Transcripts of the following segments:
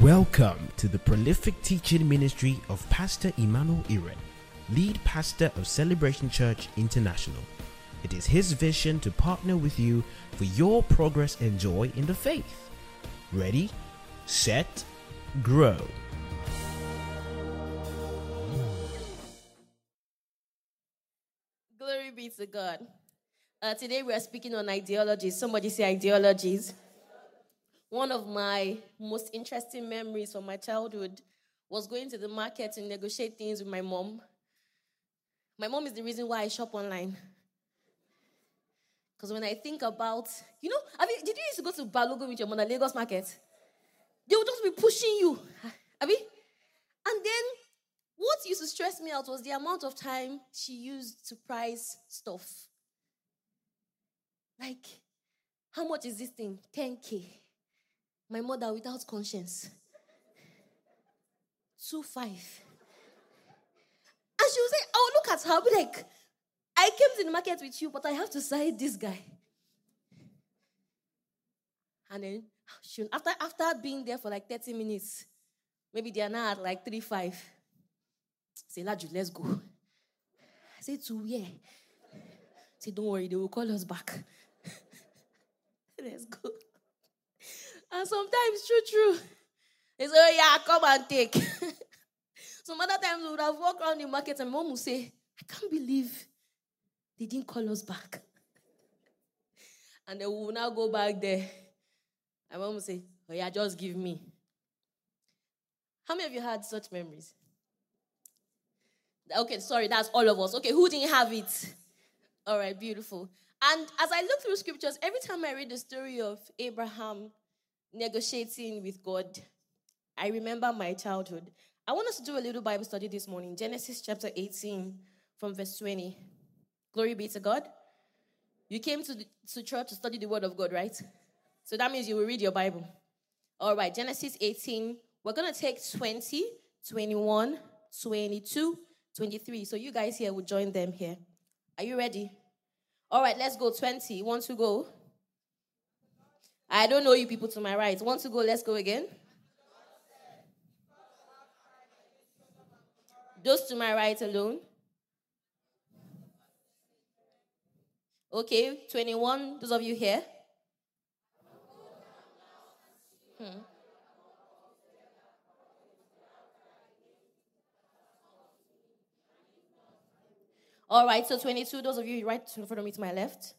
Welcome to the prolific teaching ministry of Pastor Emmanuel Iren, lead pastor of Celebration Church International. It is his vision to partner with you for your progress and joy in the faith. Ready, set, grow. Glory be to God. Uh, today we are speaking on ideologies. Somebody say ideologies. One of my most interesting memories from my childhood was going to the market to negotiate things with my mom. My mom is the reason why I shop online. Because when I think about, you know, I mean, did you used to go to Balogun with your at Lagos market? They would just be pushing you. Abi? And then what used to stress me out was the amount of time she used to price stuff. Like, how much is this thing? 10K. My mother without conscience. Two five. And she would say, Oh, look at her. Like, I came to the market with you, but I have to side this guy. And then she, after after being there for like 30 minutes, maybe they are now at like three five. Say, Laju, let's go. I say, to where? Say, don't worry, they will call us back. let's go. And sometimes, true, true. They say, oh, yeah, come and take. Some other times we would have walked around the market and mom would say, I can't believe they didn't call us back. and then we will now go back there. And mom would say, oh, yeah, just give me. How many of you had such memories? Okay, sorry, that's all of us. Okay, who didn't have it? All right, beautiful. And as I look through scriptures, every time I read the story of Abraham negotiating with God, I remember my childhood. I want us to do a little Bible study this morning. Genesis chapter 18 from verse 20. Glory be to God. You came to, the, to church to study the word of God, right? So that means you will read your Bible. All right, Genesis 18. We're going to take 20, 21, 22, 23. So you guys here will join them here. Are you ready? All right, let's go. 20. Want to go? I don't know you people to my right. Want to go? Let's go again. Those to my right alone. Okay, 21. Those of you here. Hmm. All right, so 22. Those of you right in front of me to my left.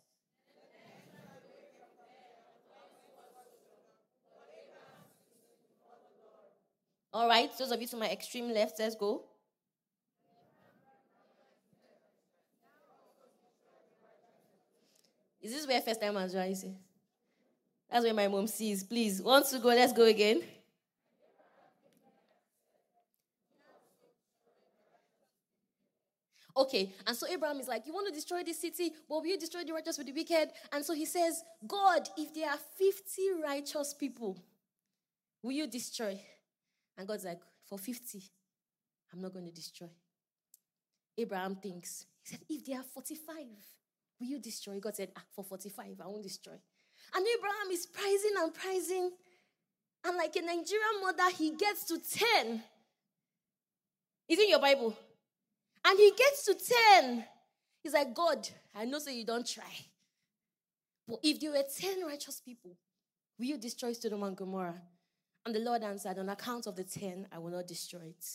All right, those of you to my extreme left, let's go. Is this where first time as well? You see? That's where my mom sees. Please, want to go? Let's go again. Okay, and so Abraham is like, You want to destroy this city, but will you destroy the righteous with the wicked? And so he says, God, if there are 50 righteous people, will you destroy? And God's like, For 50, I'm not going to destroy. Abraham thinks, He said, If there are 45, will you destroy? God said, ah, For 45, I won't destroy. And Abraham is pricing and pricing. And like a Nigerian mother, he gets to 10. Is in your Bible? And he gets to 10. He's like, God, I know so you don't try. But if there were 10 righteous people, will you destroy Sodom and Gomorrah? And the Lord answered, On account of the 10, I will not destroy it.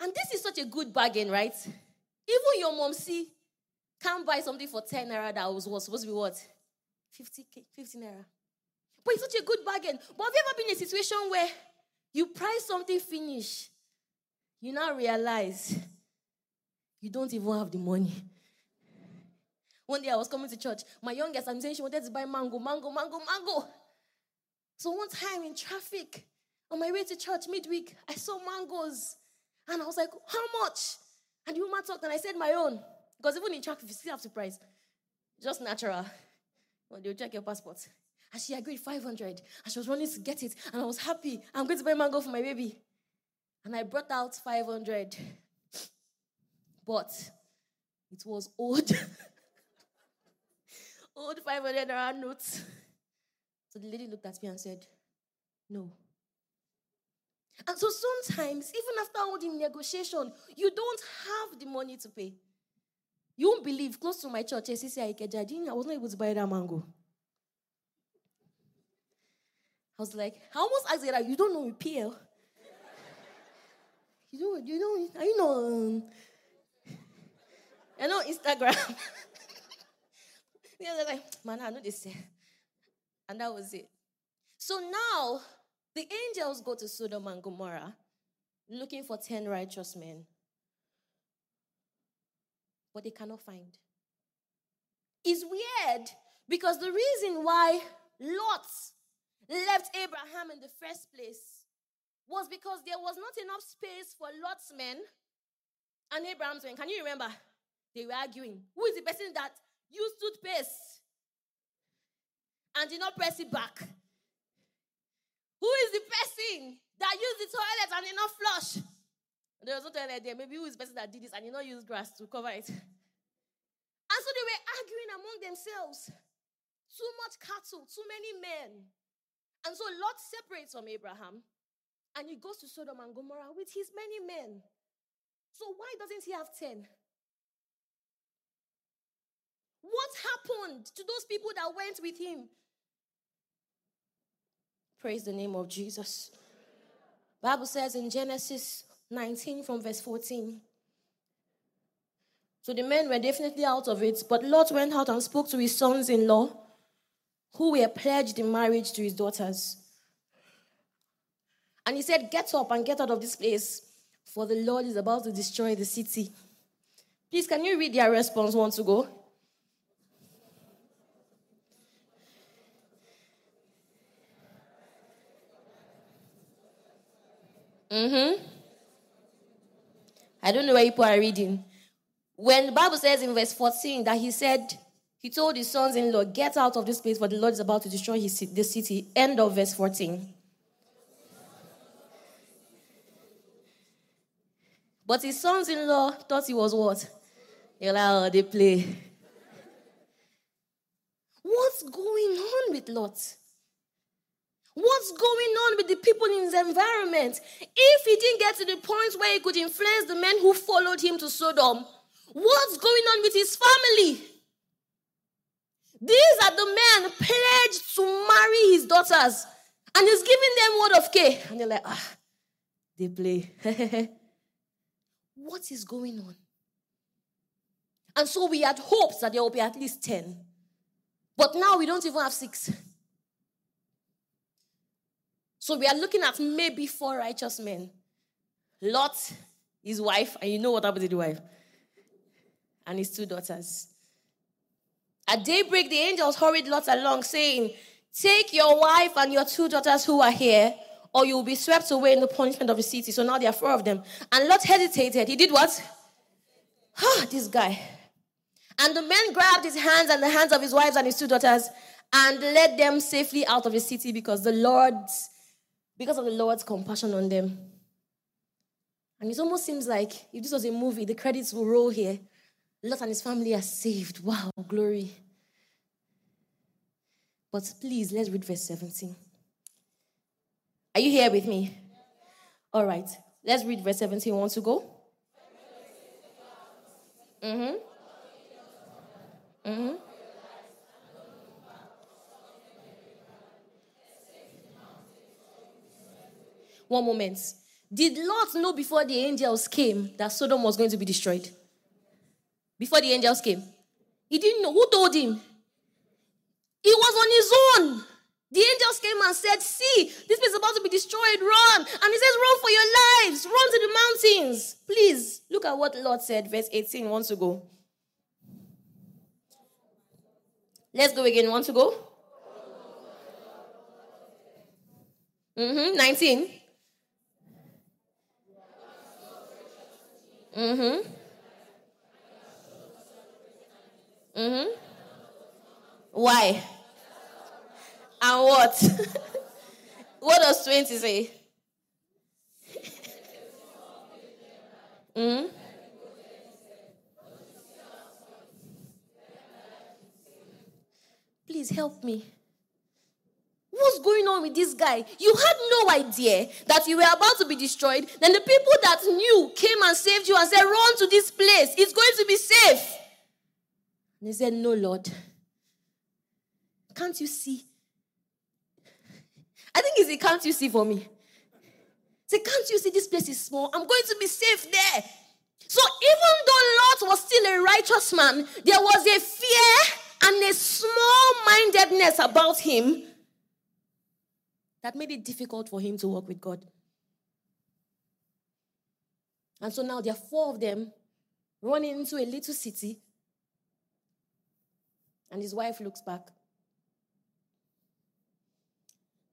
And this is such a good bargain, right? Even your mom see can't buy something for 10 naira that was, was supposed to be what? 50, 50 naira. But it's such a good bargain. But have you ever been in a situation where you price something finish, you now realize you don't even have the money. One day I was coming to church. My youngest, I'm saying she wanted to buy mango, mango, mango, mango. So one time in traffic, on my way to church midweek, I saw mangoes. And I was like, how much? And the woman talked, and I said my own. Because even in traffic, you still have to price. Just natural. Well, they'll check your passport. And she agreed 500. And she was running to get it. And I was happy. I'm going to buy mango for my baby. And I brought out 500. But it was old. old 500 naira notes. The lady looked at me and said, No, And so sometimes, even after all the negotiation, you don't have the money to pay. You won't believe, close to my church, I was not able to buy that mango. I was like, I almost asked her, you don't know PL. You know, you know, you know, um, you know Instagram. yeah, they're like, man, I know this. And that was it. So now the angels go to Sodom and Gomorrah looking for 10 righteous men. But they cannot find. It's weird because the reason why Lot left Abraham in the first place was because there was not enough space for Lot's men and Abraham's men. Can you remember? They were arguing. Who is the person that used toothpaste and did not press it back? Who is the person that used the toilet and did not flush? There was no toilet there. Maybe who is the person that did this and did not use grass to cover it? And so they were arguing among themselves. Too much cattle, too many men. And so Lot separates from Abraham and he goes to Sodom and Gomorrah with his many men. So why doesn't he have 10? What happened to those people that went with him? Praise the name of Jesus. Bible says in Genesis 19 from verse 14. So the men were definitely out of it, but Lot went out and spoke to his sons-in-law who were pledged in marriage to his daughters. And he said, Get up and get out of this place, for the Lord is about to destroy the city. Please, can you read their response once to go? Mm-hmm. I don't know where people are reading. When the Bible says in verse 14 that he said, he told his sons in law, Get out of this place, for the Lord is about to destroy his, the city. End of verse 14. But his sons in law thought he was what? You're like, oh, they play. What's going on with Lot? What's going on with the people in his environment? If he didn't get to the point where he could influence the men who followed him to Sodom, what's going on with his family? These are the men pledged to marry his daughters. And he's giving them word of care. And they're like, ah, they play. what is going on? And so we had hopes that there will be at least 10. But now we don't even have six. So we are looking at maybe four righteous men. Lot, his wife, and you know what happened to the wife, and his two daughters. At daybreak, the angels hurried Lot along, saying, Take your wife and your two daughters who are here, or you will be swept away in the punishment of the city. So now there are four of them. And Lot hesitated. He did what? Ah, this guy. And the men grabbed his hands and the hands of his wives and his two daughters and led them safely out of the city because the Lord's because of the Lord's compassion on them. And it almost seems like if this was a movie, the credits will roll here. Lot and his family are saved. Wow, glory. But please, let's read verse 17. Are you here with me? All right. Let's read verse 17. Want to go? Mm-hmm. Mm-hmm. One moment. Did Lot know before the angels came that Sodom was going to be destroyed? before the angels came. He didn't know. Who told him? He was on his own. The angels came and said, See, this place is about to be destroyed. Run. And he says, Run for your lives. Run to the mountains. Please look at what Lord said, verse 18. Wants to go. Let's go again. Want to go? Mm-hmm. 19. Mm-hmm. Mm-hmm. Why? And what? what does 20 say? mm-hmm. Please help me. What's going on with this guy? You had no idea that you were about to be destroyed. Then the people that knew came and saved you and said, Run to this place. It's going to be safe. And he said, No, Lord. Can't you see? I think it's a can't you see for me. Say, can't you see this place is small? I'm going to be safe there. So even though Lot was still a righteous man, there was a fear and a small mindedness about him that made it difficult for him to work with God. And so now there are four of them running into a little city. And his wife looks back.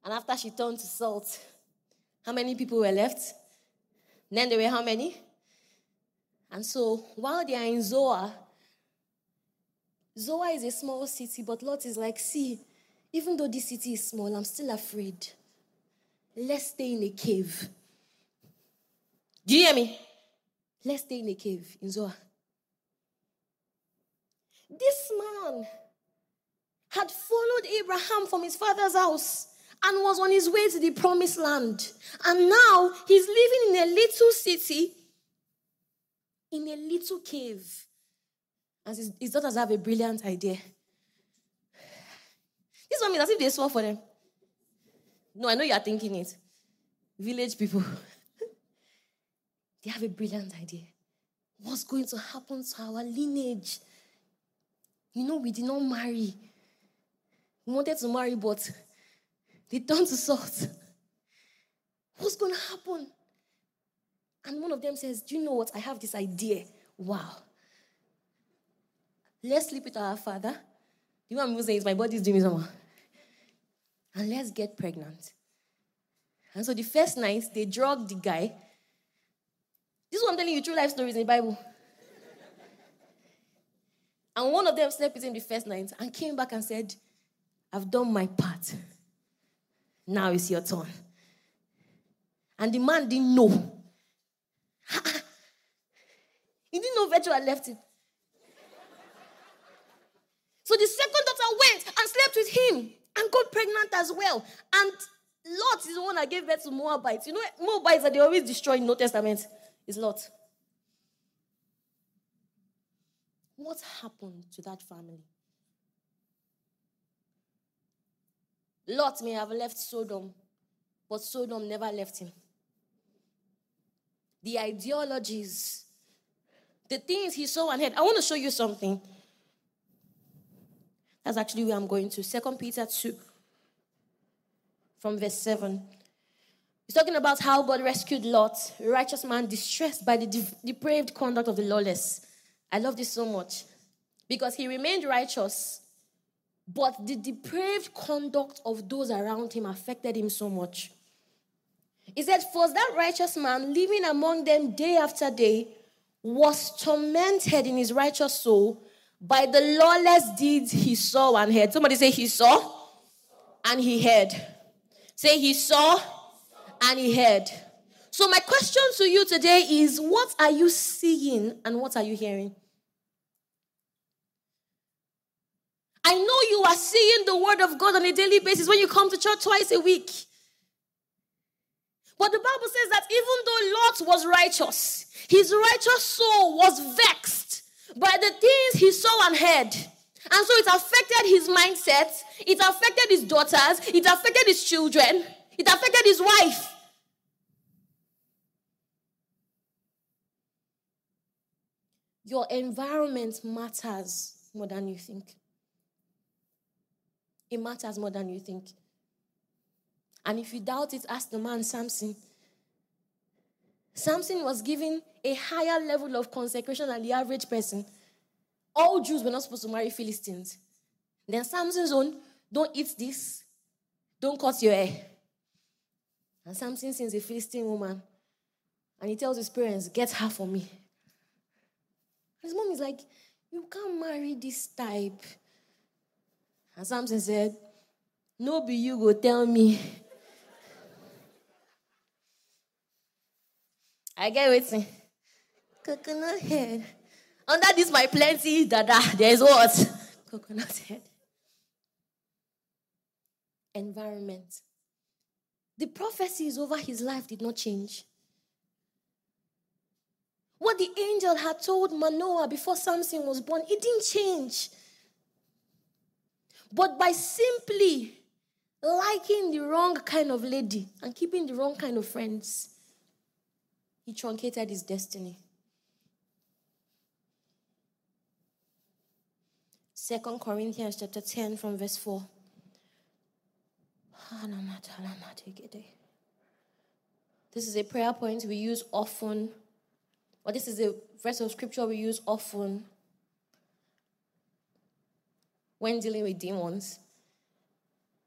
And after she turned to salt, how many people were left? then there were how many? And so while they are in Zoar, Zoar is a small city, but Lot is like, see, even though this city is small, I'm still afraid. Let's stay in a cave. Do you hear me? Let's stay in a cave in Zoar. This man had followed Abraham from his father's house and was on his way to the promised land. And now he's living in a little city, in a little cave. And his, his daughters have a brilliant idea. This one means as if they swore for them. No, I know you are thinking it. Village people. they have a brilliant idea. What's going to happen to our lineage? You know, we did not marry. We wanted to marry, but they turned to salt. What's going to happen? And one of them says, Do you know what? I have this idea. Wow. Let's sleep with our father. You know what I'm saying? Is my body's doing something. And let's get pregnant. And so the first night, they drugged the guy. This is what I'm telling you true life stories in the Bible. and one of them slept with him the first night and came back and said, I've done my part. Now it's your turn. And the man didn't know. he didn't know had left him. So the second daughter went and slept with him and got pregnant as well. And Lot is the one that gave birth to Moabites. You know, Moabites that they always destroy in New Testament is Lot. What happened to that family? Lot may have left Sodom, but Sodom never left him. The ideologies, the things he saw and heard. I want to show you something. That's actually where I'm going to. Second Peter 2, from verse 7. He's talking about how God rescued Lot, a righteous man distressed by the depraved conduct of the lawless. I love this so much because he remained righteous but the depraved conduct of those around him affected him so much. He said, For that righteous man living among them day after day was tormented in his righteous soul by the lawless deeds he saw and heard. Somebody say, He saw and he heard. Say, He saw and he heard. So, my question to you today is what are you seeing and what are you hearing? I know you are seeing the word of God on a daily basis when you come to church twice a week. But the Bible says that even though Lot was righteous, his righteous soul was vexed by the things he saw and heard. And so it affected his mindset, it affected his daughters, it affected his children, it affected his wife. Your environment matters more than you think. It matters more than you think. And if you doubt it, ask the man Samson. Samson was given a higher level of consecration than the average person. All Jews were not supposed to marry Philistines. Then Samson's own, don't eat this, don't cut your hair. And Samson sees a Philistine woman, and he tells his parents, Get her for me. His mom is like, You can't marry this type. And Samson said, No be you go tell me. I get waiting. Coconut head. Under this my plenty dada, there's what? Coconut head. environment. The prophecies over his life did not change. What the angel had told Manoah before Samson was born, it didn't change. But by simply liking the wrong kind of lady and keeping the wrong kind of friends, he truncated his destiny. Second Corinthians chapter 10 from verse 4. This is a prayer point we use often, or this is a verse of scripture we use often when dealing with demons.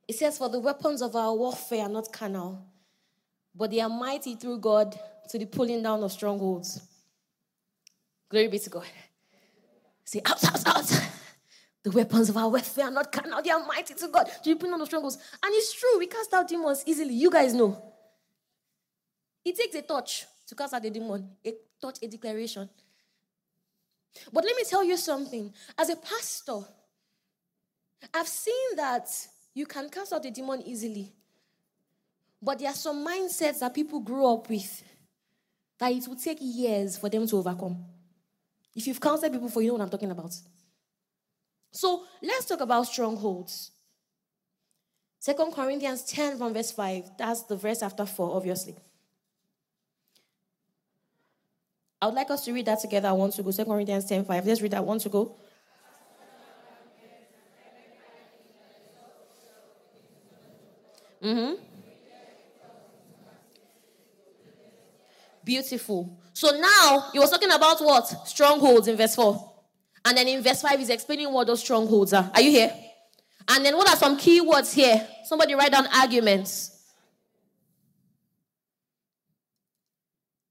It says, For the weapons of our warfare are not carnal, but they are mighty through God to the pulling down of strongholds. Glory be to God. Say, out, out, out. The weapons of our warfare are not carnal, they are mighty to God to the pulling down of strongholds. And it's true, we cast out demons easily. You guys know. It takes a touch to cast out a demon, a touch, a declaration. But let me tell you something. As a pastor, I've seen that you can cast out a demon easily. But there are some mindsets that people grow up with that it will take years for them to overcome. If you've counseled people for you know what I'm talking about. So let's talk about strongholds. Second Corinthians 10 from verse 5. That's the verse after 4, obviously. I would like us to read that together. I want to go. Second Corinthians 10 5. Let's read that. I want to go. Mm-hmm. Beautiful. So now he was talking about what? Strongholds in verse 4. And then in verse 5, he's explaining what those strongholds are. Are you here? And then what are some key words here? Somebody write down arguments.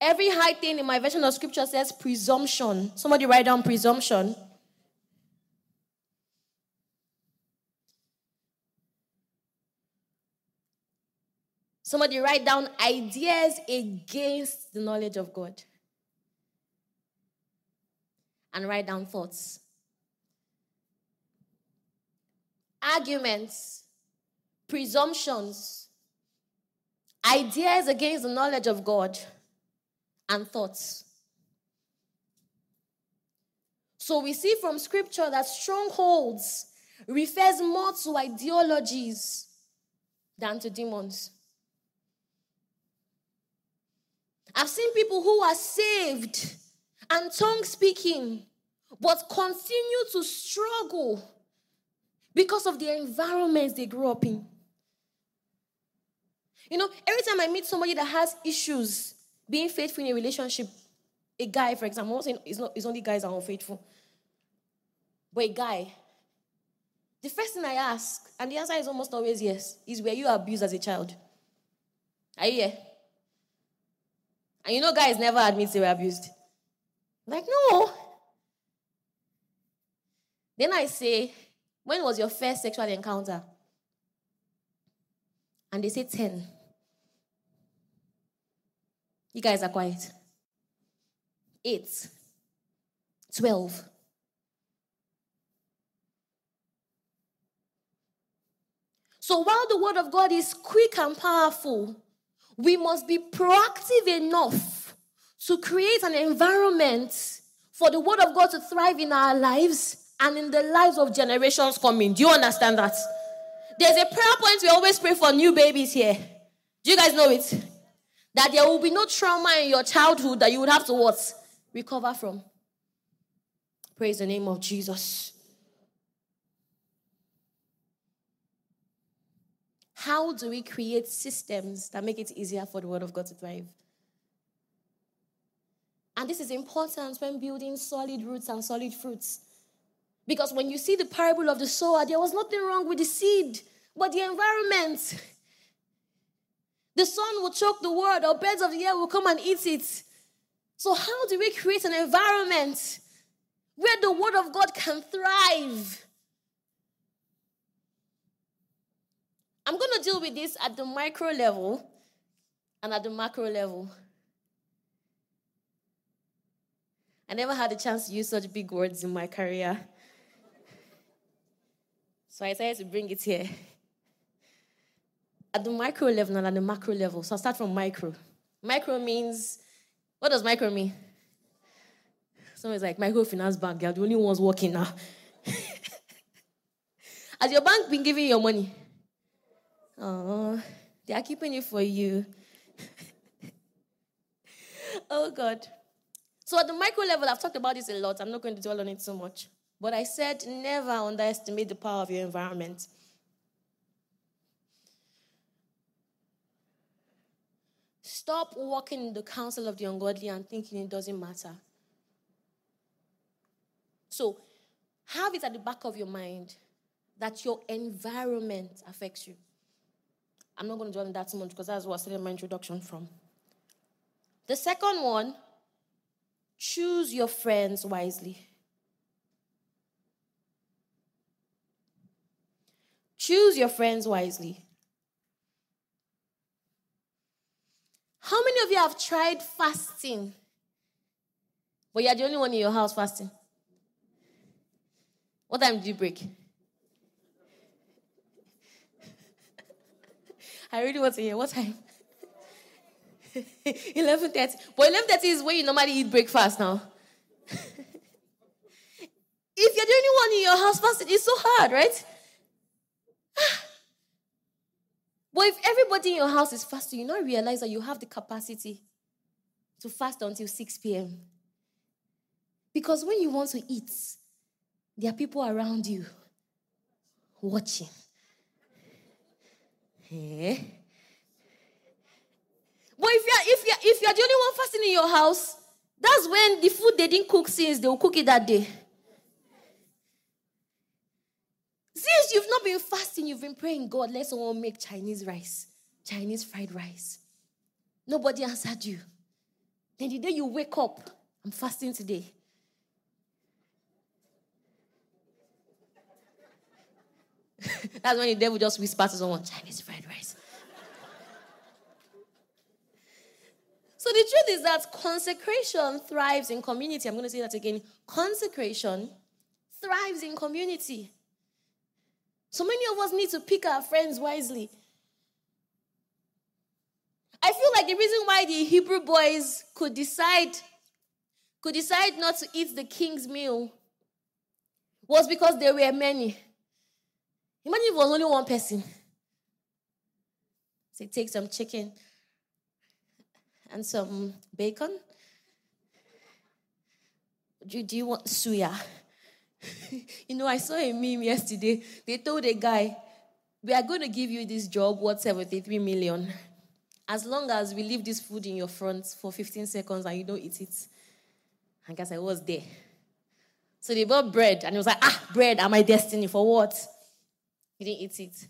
Every high thing in my version of scripture says presumption. Somebody write down presumption. Somebody write down ideas against the knowledge of God. And write down thoughts. Arguments, presumptions, ideas against the knowledge of God, and thoughts. So we see from scripture that strongholds refers more to ideologies than to demons. I've seen people who are saved and tongue speaking, but continue to struggle because of the environments they grew up in. You know, every time I meet somebody that has issues being faithful in a relationship, a guy, for example, I'm not saying it's, not, it's only guys that are unfaithful, but a guy, the first thing I ask, and the answer is almost always yes, is were you abused as a child? Are you here? And you know, guys never admit they were abused. Like, no. Then I say, when was your first sexual encounter? And they say 10. You guys are quiet. 8. 12. So while the word of God is quick and powerful, we must be proactive enough to create an environment for the word of God to thrive in our lives and in the lives of generations coming. Do you understand that? There's a prayer point we always pray for new babies here. Do you guys know it? That there will be no trauma in your childhood that you would have to what? Recover from. Praise the name of Jesus. How do we create systems that make it easier for the Word of God to thrive? And this is important when building solid roots and solid fruits. Because when you see the parable of the sower, there was nothing wrong with the seed, but the environment. The sun will choke the word, or birds of the air will come and eat it. So, how do we create an environment where the word of God can thrive? I'm going to deal with this at the micro level and at the macro level. I never had a chance to use such big words in my career. So I decided to bring it here. at the micro level and at the macro level. So I'll start from micro. Micro means, what does micro mean? Someone's like, microfinance bank, you're the only ones working now. Has your bank been giving you your money? Oh, they are keeping it for you. oh, God. So, at the micro level, I've talked about this a lot. I'm not going to dwell on it so much. But I said never underestimate the power of your environment. Stop walking in the counsel of the ungodly and thinking it doesn't matter. So, have it at the back of your mind that your environment affects you. I'm not going to dwell on that too much because that's what I started my introduction from. The second one, choose your friends wisely. Choose your friends wisely. How many of you have tried fasting? But you're the only one in your house fasting. What time did you break? I really want to hear what time. 11.30. But 11.30 is when you normally eat breakfast now. if you're the only one in your house fasting, it's so hard, right? but if everybody in your house is fasting, you now realize that you have the capacity to fast until 6 p.m. Because when you want to eat, there are people around you watching. Eh? But if you're if you're if you're the only one fasting in your house, that's when the food they didn't cook since they will cook it that day. Since you've not been fasting, you've been praying, God, let someone make Chinese rice, Chinese fried rice. Nobody answered you. Then the day you wake up, I'm fasting today. That's when the devil just whispers to someone, Chinese fried rice. so the truth is that consecration thrives in community. I'm going to say that again. Consecration thrives in community. So many of us need to pick our friends wisely. I feel like the reason why the Hebrew boys could decide could decide not to eat the king's meal was because there were many. Imagine if it was only one person. So take some chicken and some bacon. Do, do you want suya? you know, I saw a meme yesterday. They told a guy, We are going to give you this job worth 73 million. As long as we leave this food in your front for 15 seconds and you don't eat it. And guess I was there. So they bought bread and he was like, Ah, bread are my destiny for what? He didn't eat it.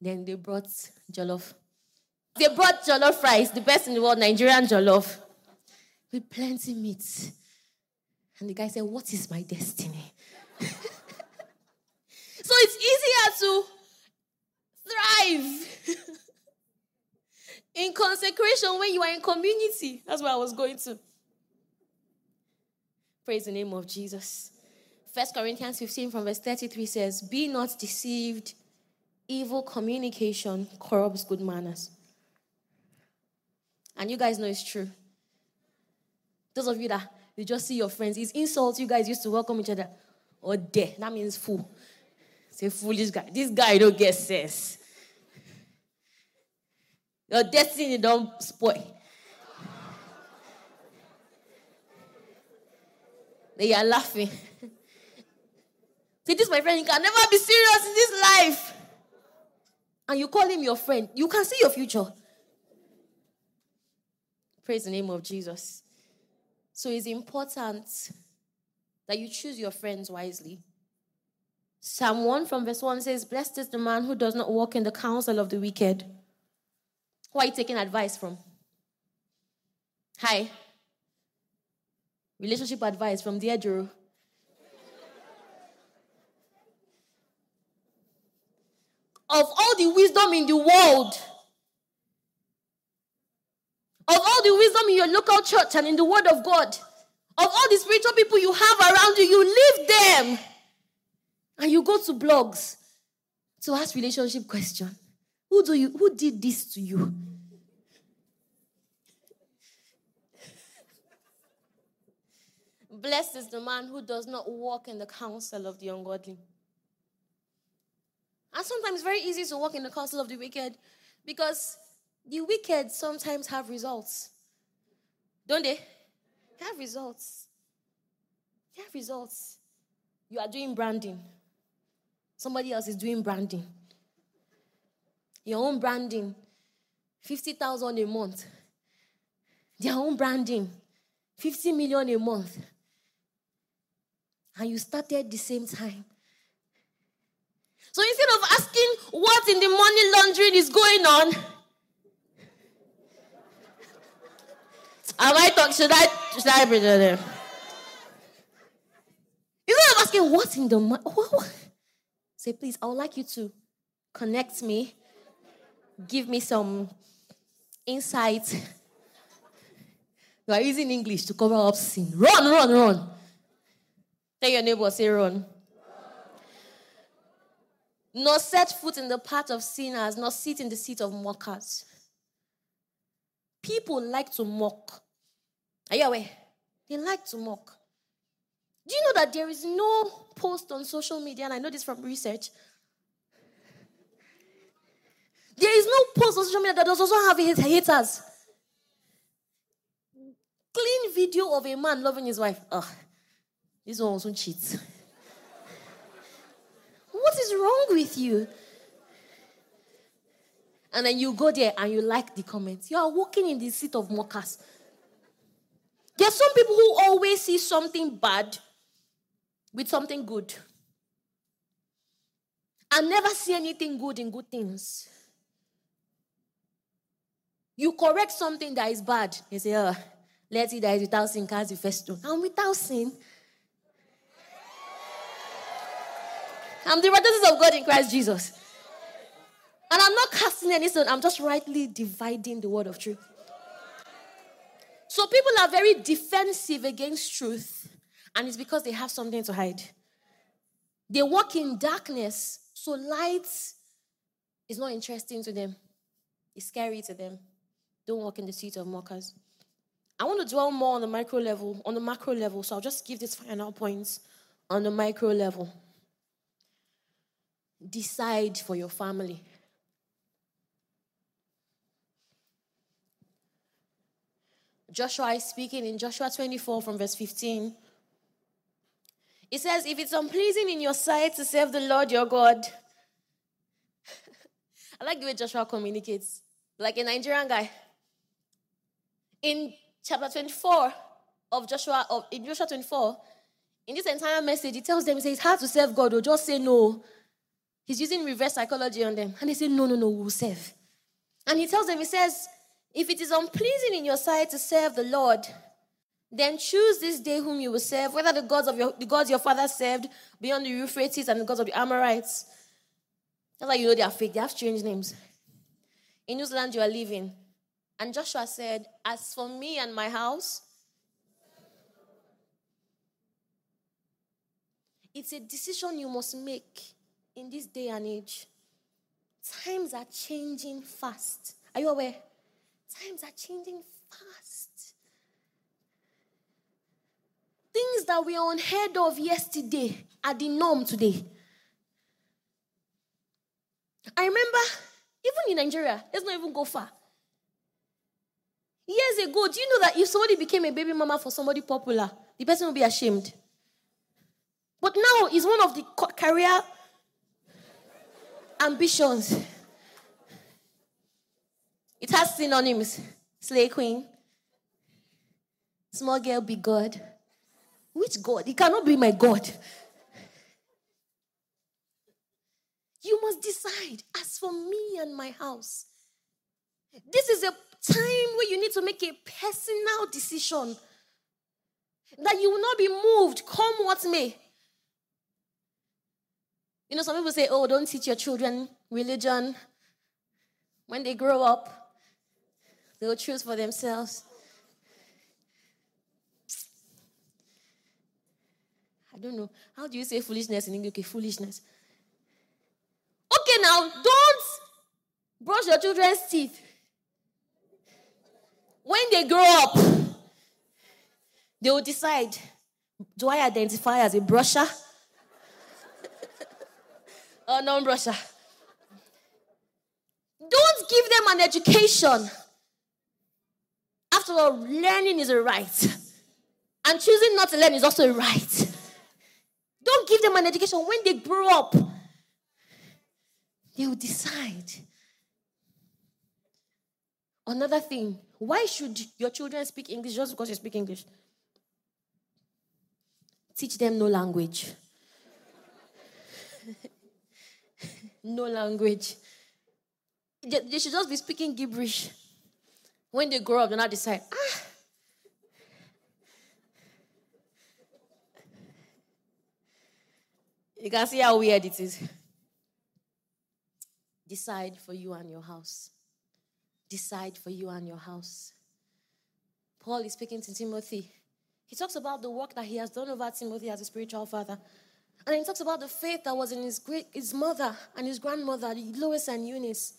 Then they brought jollof. They brought jollof rice, the best in the world, Nigerian jollof, with plenty meat. And the guy said, What is my destiny? so it's easier to thrive in consecration when you are in community. That's where I was going to. Praise the name of Jesus. First Corinthians 15 from verse 33 says, Be not deceived, evil communication corrupts good manners. And you guys know it's true. Those of you that you just see your friends, it's insults you guys used to welcome each other. Or oh, there, that means fool. Say foolish guy. This guy don't get sense. Your destiny don't spoil. They are laughing. Say, this my friend, you can never be serious in this life. And you call him your friend. You can see your future. Praise the name of Jesus. So it's important that you choose your friends wisely. Psalm 1 from verse 1 says, Blessed is the man who does not walk in the counsel of the wicked. Who are you taking advice from? Hi. Relationship advice from dear Drew. Of all the wisdom in the world, of all the wisdom in your local church and in the Word of God, of all the spiritual people you have around you, you leave them and you go to blogs to ask relationship question. Who Who do you who did this to you? Blessed is the man who does not walk in the counsel of the ungodly. And sometimes very easy to walk in the counsel of the wicked because the wicked sometimes have results. Don't they? They have results. They have results. You are doing branding. Somebody else is doing branding. Your own branding, 50,000 a month. Their own branding, 50 million a month. And you started at the same time. So instead of asking what in the money laundering is going on, am I talking? Should I should I bring it there? Instead of asking what in the money, say please, I would like you to connect me, give me some insight. You are using English to cover up sin. Run, run, run. Tell your neighbor, say run. Nor set foot in the path of sinners, nor sit in the seat of mockers. People like to mock. Are you aware? They like to mock. Do you know that there is no post on social media, and I know this from research. There is no post on social media that does also have haters. Clean video of a man loving his wife. Ugh. This one also cheats. What is wrong with you? And then you go there and you like the comments. You are walking in the seat of mockers. There are some people who always see something bad with something good and never see anything good in good things. You correct something that is bad, you say, oh, let it die without sin cast the first stone. And without sin, I'm the righteousness of God in Christ Jesus. And I'm not casting any stone, I'm just rightly dividing the word of truth. So people are very defensive against truth, and it's because they have something to hide. They walk in darkness, so light is not interesting to them. It's scary to them. Don't walk in the seat of mockers. I want to dwell more on the micro level, on the macro level, so I'll just give these final points on the micro level decide for your family. Joshua is speaking in Joshua 24 from verse 15. It says, If it's unpleasing in your sight to serve the Lord your God, I like the way Joshua communicates, like a Nigerian guy. In chapter 24 of Joshua, of, in Joshua 24, in this entire message, he tells them, he says, It's hard to serve God, or just say no. He's using reverse psychology on them. And they say, No, no, no, we'll serve. And he tells them, He says, If it is unpleasing in your sight to serve the Lord, then choose this day whom you will serve, whether the gods of your the gods your father served beyond the Euphrates and the gods of the Amorites. That's why you know they are fake, they have strange names. In whose land you are living. And Joshua said, As for me and my house, it's a decision you must make in this day and age, times are changing fast. Are you aware? Times are changing fast. Things that we unheard of yesterday are the norm today. I remember, even in Nigeria, let's not even go far. Years ago, do you know that if somebody became a baby mama for somebody popular, the person will be ashamed? But now it's one of the career ambitions. It has synonyms slay queen, small girl, big God. Which God? It cannot be my God. You must decide, as for me and my house. This is a time where you need to make a personal decision that you will not be moved, come what may. You know, some people say, oh, don't teach your children religion. When they grow up, they'll choose for themselves. I don't know. How do you say foolishness in English? Okay, foolishness. Okay, now don't Brush your children's teeth. When they grow up, they will decide do I identify as a brusher Uh, or non brusher? Don't give them an education. After all, learning is a right. And choosing not to learn is also a right. Don't give them an education. When they grow up, they will decide. Another thing, why should your children speak English just because you speak English? Teach them no language. No language. They, should just be speaking gibberish. When they grow up, they not decide, ah. You can see how weird it is. Decide for you and your house. Decide for you and your house. Paul is speaking to Timothy. He talks about the work that he has done over Timothy as a spiritual father. And he talks about the faith that was in his great his mother and his grandmother, Lois and Eunice.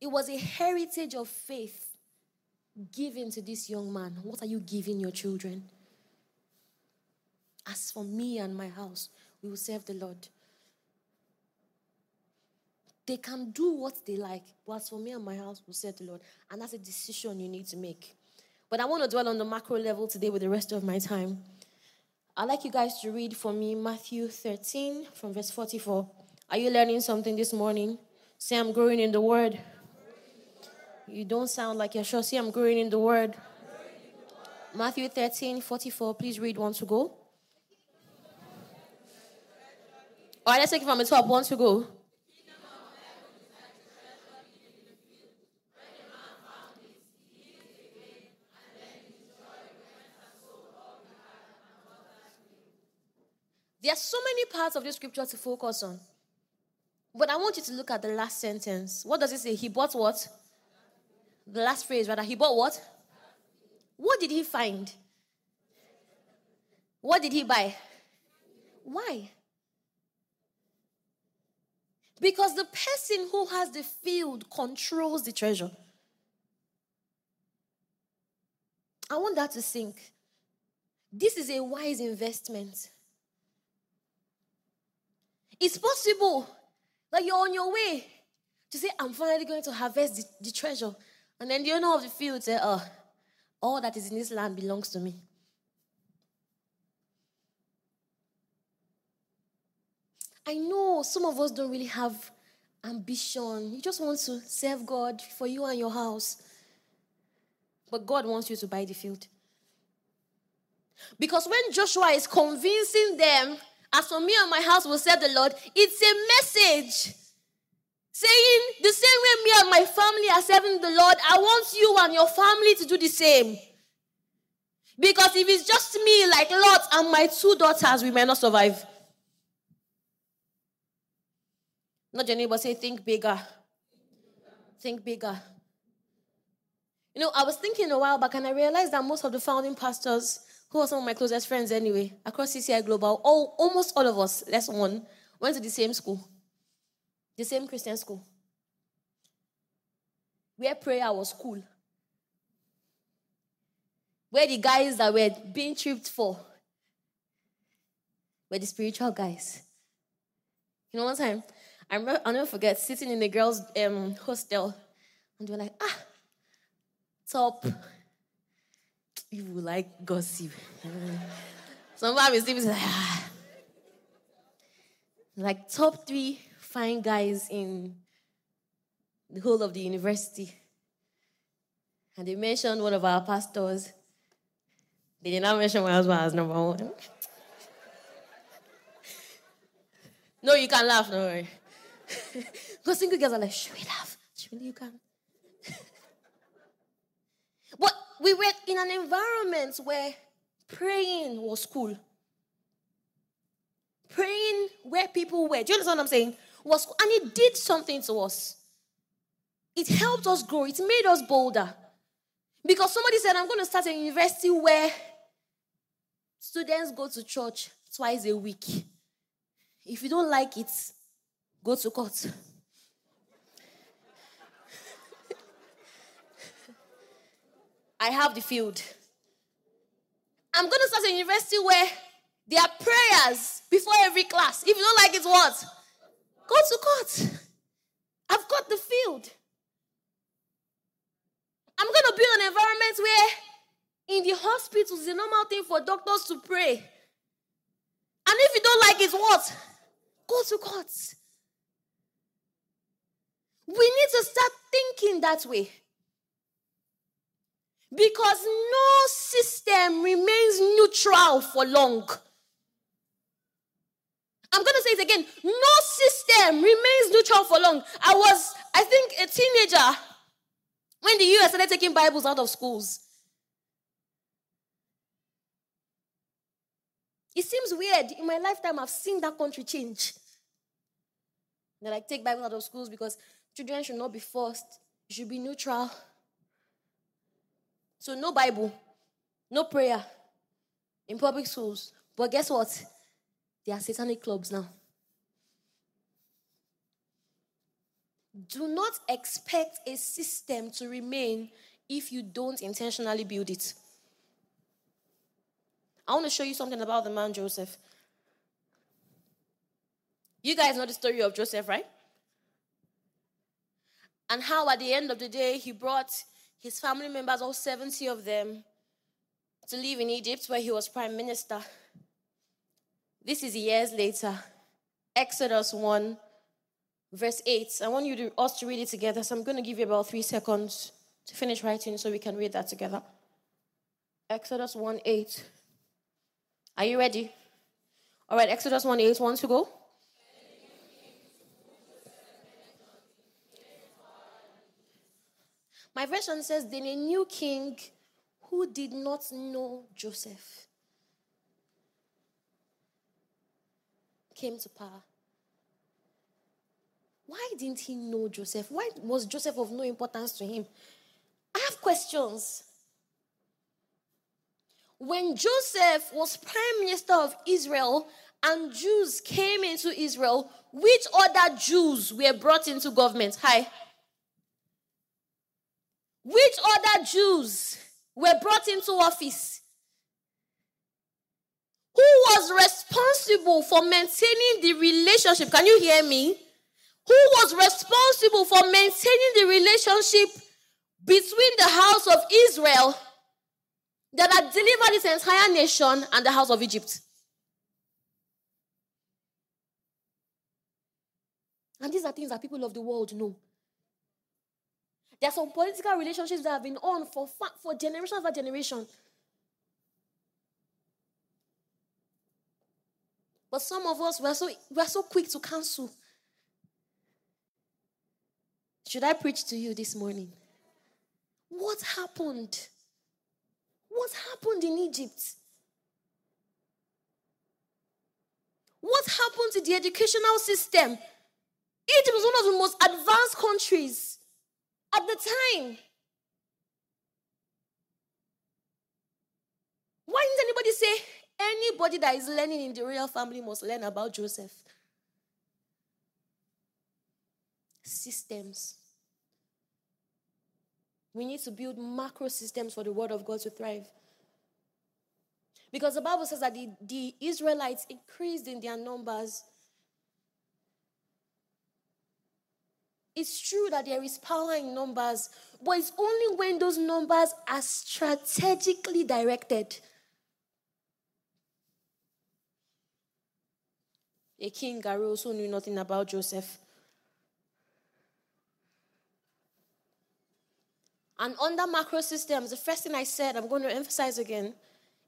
It was a heritage of faith given to this young man. What are you giving your children? As for me and my house, we will serve the Lord. They can do what they like, but as for me and my house, we'll serve the Lord. And that's a decision you need to make. But I want to dwell on the macro level today with the rest of my time. I'd like you guys to read for me Matthew 13 from verse 44. Are you learning something this morning? Say, I'm growing in the word. You don't sound like you're sure. Say, I'm growing in the word. Matthew 13 44. Please read one to go. All right, let's take it from the top. One to go. There are so many parts of the scripture to focus on. But I want you to look at the last sentence. What does it say? He bought what? The last phrase, rather. He bought what? What did he find? What did he buy? Why? Because the person who has the field controls the treasure. I want that to sink. This is a wise investment. It's possible that you're on your way to say, I'm finally going to harvest the, the treasure. And then the owner of the field say, Oh, all that is in this land belongs to me. I know some of us don't really have ambition. You just want to serve God for you and your house. But God wants you to buy the field. Because when Joshua is convincing them, as for me and my house will serve the Lord, it's a message saying, the same way me and my family are serving the Lord, I want you and your family to do the same. Because if it's just me, like Lot and my two daughters, we may not survive. Not your neighbor say, think bigger. Think bigger. You know, I was thinking a while back and I realized that most of the founding pastors, who are some of my closest friends anyway, across CCI Global, all, almost all of us, less one, went to the same school, the same Christian school, where prayer was cool, where the guys that were being tripped for were the spiritual guys. You know, one time, I remember, I'll never forget sitting in the girls' um, hostel, and they were like, ah, top. People like gossip. Somebody is like, ah. Like top three fine guys in the whole of the university. And they mentioned one of our pastors. They did not mention my husband as number one. no, you can't laugh, no worry. because single girls are like, should we laugh? Surely you can. but we were in an environment where praying was cool. Praying where people were. Do you understand what I'm saying? Was cool. and it did something to us. It helped us grow. It made us bolder. Because somebody said, I'm going to start a university where students go to church twice a week. If you don't like it, go to court. I have the field. I'm going to start a university where there are prayers before every class. If you don't like it, what? Go to court. I've got the field. I'm going to build an environment where in the hospitals, a normal thing for doctors to pray. And if you don't like it, what? Go to court. We need to start thinking that way. Because no system remains neutral for long. I'm going to say it again. No system remains neutral for long. I was, I think, a teenager when the US started taking Bibles out of schools. It seems weird. In my lifetime, I've seen that country change. They like take Bibles out of schools because children should not be forced. It should be neutral. So no Bible, no prayer in public schools. But guess what? They are satanic clubs now. Do not expect a system to remain if you don't intentionally build it. I want to show you something about the man Joseph. You guys know the story of Joseph, right? And how at the end of the day, he brought his family members, all 70 of them, to live in Egypt where he was prime minister. This is years later. Exodus 1, verse 8. I want you to, us to read it together, so I'm going to give you about three seconds to finish writing so we can read that together. Exodus 1 8. Are you ready? All right, Exodus 1 8. One to go. My version says, Then a new king who did not know Joseph came to power. Why didn't he know Joseph? Why was Joseph of no importance to him? I have questions. When Joseph was prime minister of Israel and Jews came into Israel, which other Jews were brought into government? Hi. Which other Jews were brought into office? Who was responsible for maintaining the relationship? Can you hear me? Who was responsible for maintaining the relationship between the house of Israel that had delivered its entire nation and the house of Egypt? And these are things that people of the world know. There are some political relationships that have been on for, for generation after generation. But some of us, we're so, we're so quick to cancel. Should I preach to you this morning? What happened? What happened in Egypt? What happened to the educational system? Egypt was one of the most advanced countries at the time. Why didn't anybody say anybody that is learning in the royal family must learn about Joseph? Systems. We need to build macro systems for the word of God to thrive. Because the Bible says that the, the Israelites increased in their numbers It's true that there is power in numbers, but it's only when those numbers are strategically directed. A king arose who knew nothing about Joseph. And under macro systems, the first thing I said, I'm going to emphasize again,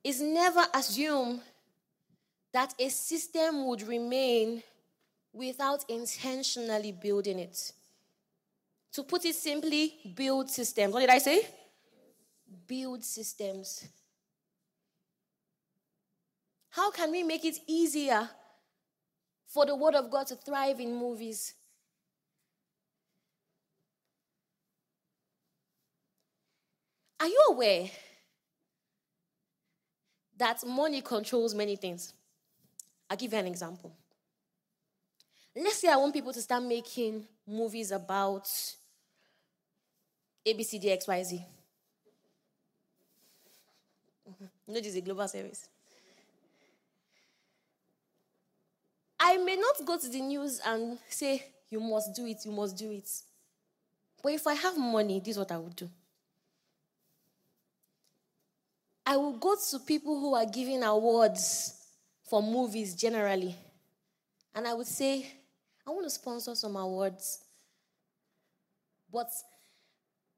is never assume that a system would remain without intentionally building it. To put it simply, build systems. What did I say? Build systems. How can we make it easier for the Word of God to thrive in movies? Are you aware that money controls many things? I'll give you an example. Let's say I want people to start making movies about ABCDXYZ. You mm-hmm. know, this is a global service. I may not go to the news and say, you must do it, you must do it. But if I have money, this is what I would do. I will go to people who are giving awards for movies generally. And I would say, I want to sponsor some awards. But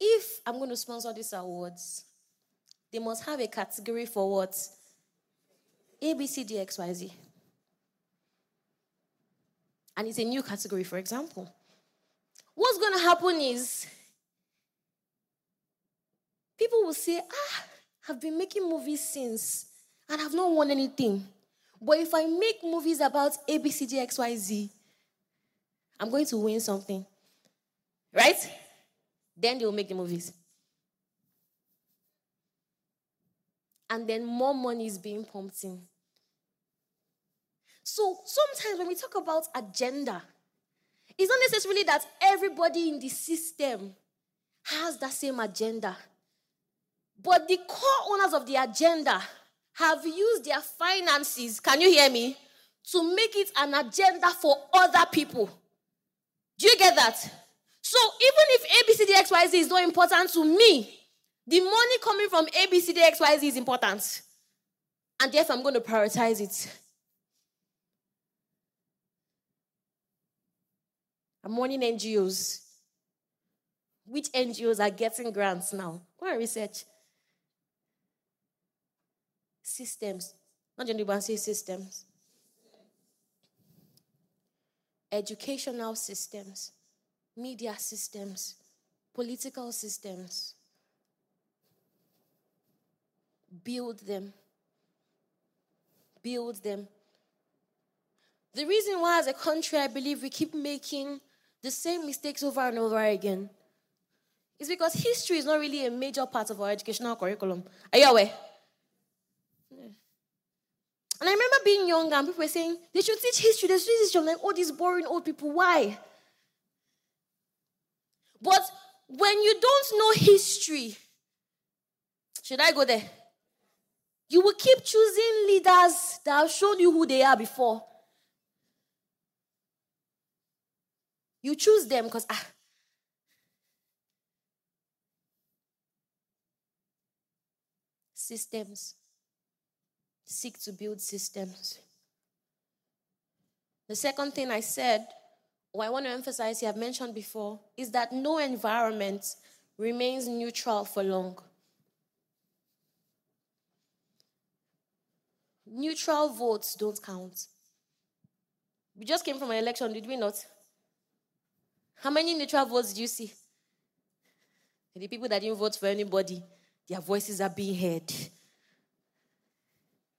if I'm going to sponsor these awards, they must have a category for what? A, B, C, D, X, Y, Z. And it's a new category, for example. What's going to happen is people will say, ah, I've been making movies since and I've not won anything. But if I make movies about A, B, C, D, X, Y, Z, I'm going to win something. Right? Then they will make the movies. And then more money is being pumped in. So sometimes when we talk about agenda, it's not necessarily that everybody in the system has that same agenda. But the core owners of the agenda have used their finances, can you hear me, to make it an agenda for other people. Do you get that? So even if ABCDXYZ is not important to me, the money coming from ABCDXYZ is important. And therefore, I'm going to prioritize it. I'm warning NGOs. Which NGOs are getting grants now? Go and research. Systems. Not anyone say systems. Educational systems, media systems, political systems. Build them. Build them. The reason why, as a country, I believe we keep making the same mistakes over and over again is because history is not really a major part of our educational curriculum. Are you aware? And I remember being young and people were saying they should teach history. They should teach history. I'm like, oh, these boring old people. Why? But when you don't know history, should I go there? You will keep choosing leaders that have shown you who they are before. You choose them because ah. Systems. Seek to build systems. The second thing I said, or I want to emphasize here, I've mentioned before, is that no environment remains neutral for long. Neutral votes don't count. We just came from an election, did we not? How many neutral votes do you see? The people that didn't vote for anybody, their voices are being heard.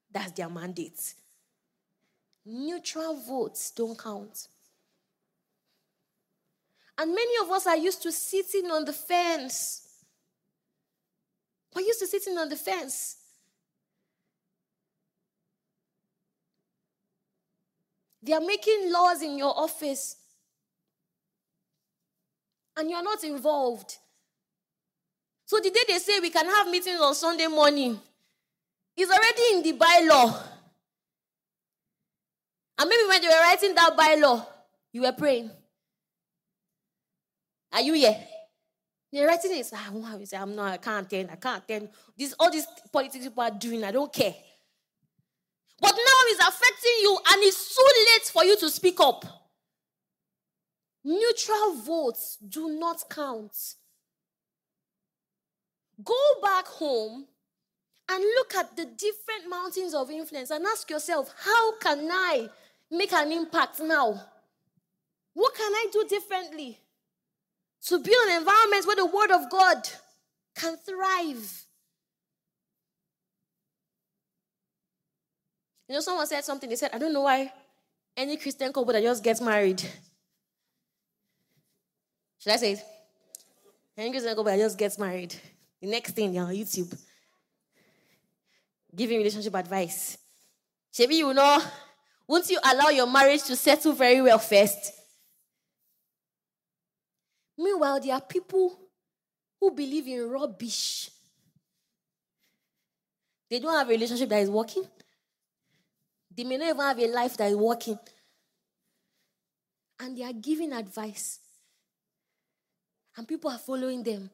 That's their mandate. Neutral votes don't count. And many of us are used to sitting on the fence. We're used to sitting on the fence. They are making laws in your office and you're not involved. So the day they say we can have meetings on Sunday morning is already in the bylaw. And maybe when they were writing that bylaw, you were praying. Are you here? They're writing it. I ah, say, I'm not, I can't attend, I can't attend. This all these politics people are doing, I don't care. But now it's affecting you, and it's too late for you to speak up. Neutral votes do not count. Go back home and look at the different mountains of influence and ask yourself, how can I make an impact now? What can I do differently to build an environment where the Word of God can thrive? You know, someone said something, they said, I don't know why any Christian couple that just gets married should I say it? You go, but I just gets married. The next thing, you're on YouTube. Giving relationship advice. Maybe you know, won't you allow your marriage to settle very well first? Meanwhile, there are people who believe in rubbish. They don't have a relationship that is working. They may not even have a life that is working. And they are giving advice. And people are following them.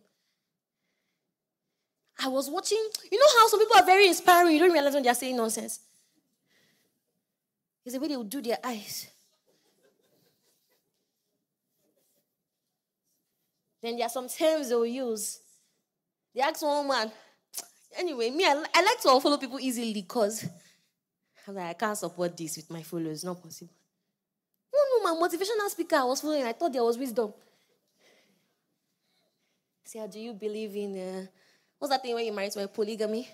I was watching, you know how some people are very inspiring, you don't realize when they're saying nonsense. It's the way they will do their eyes. Then there are some terms they will use. They ask one man. Anyway, me, I, I like to unfollow people easily because I'm like, I can't support this with my followers. Not possible. No, my motivational speaker I was following, I thought there was wisdom. Say, do you believe in, uh, what's that thing when you married to a polygamy?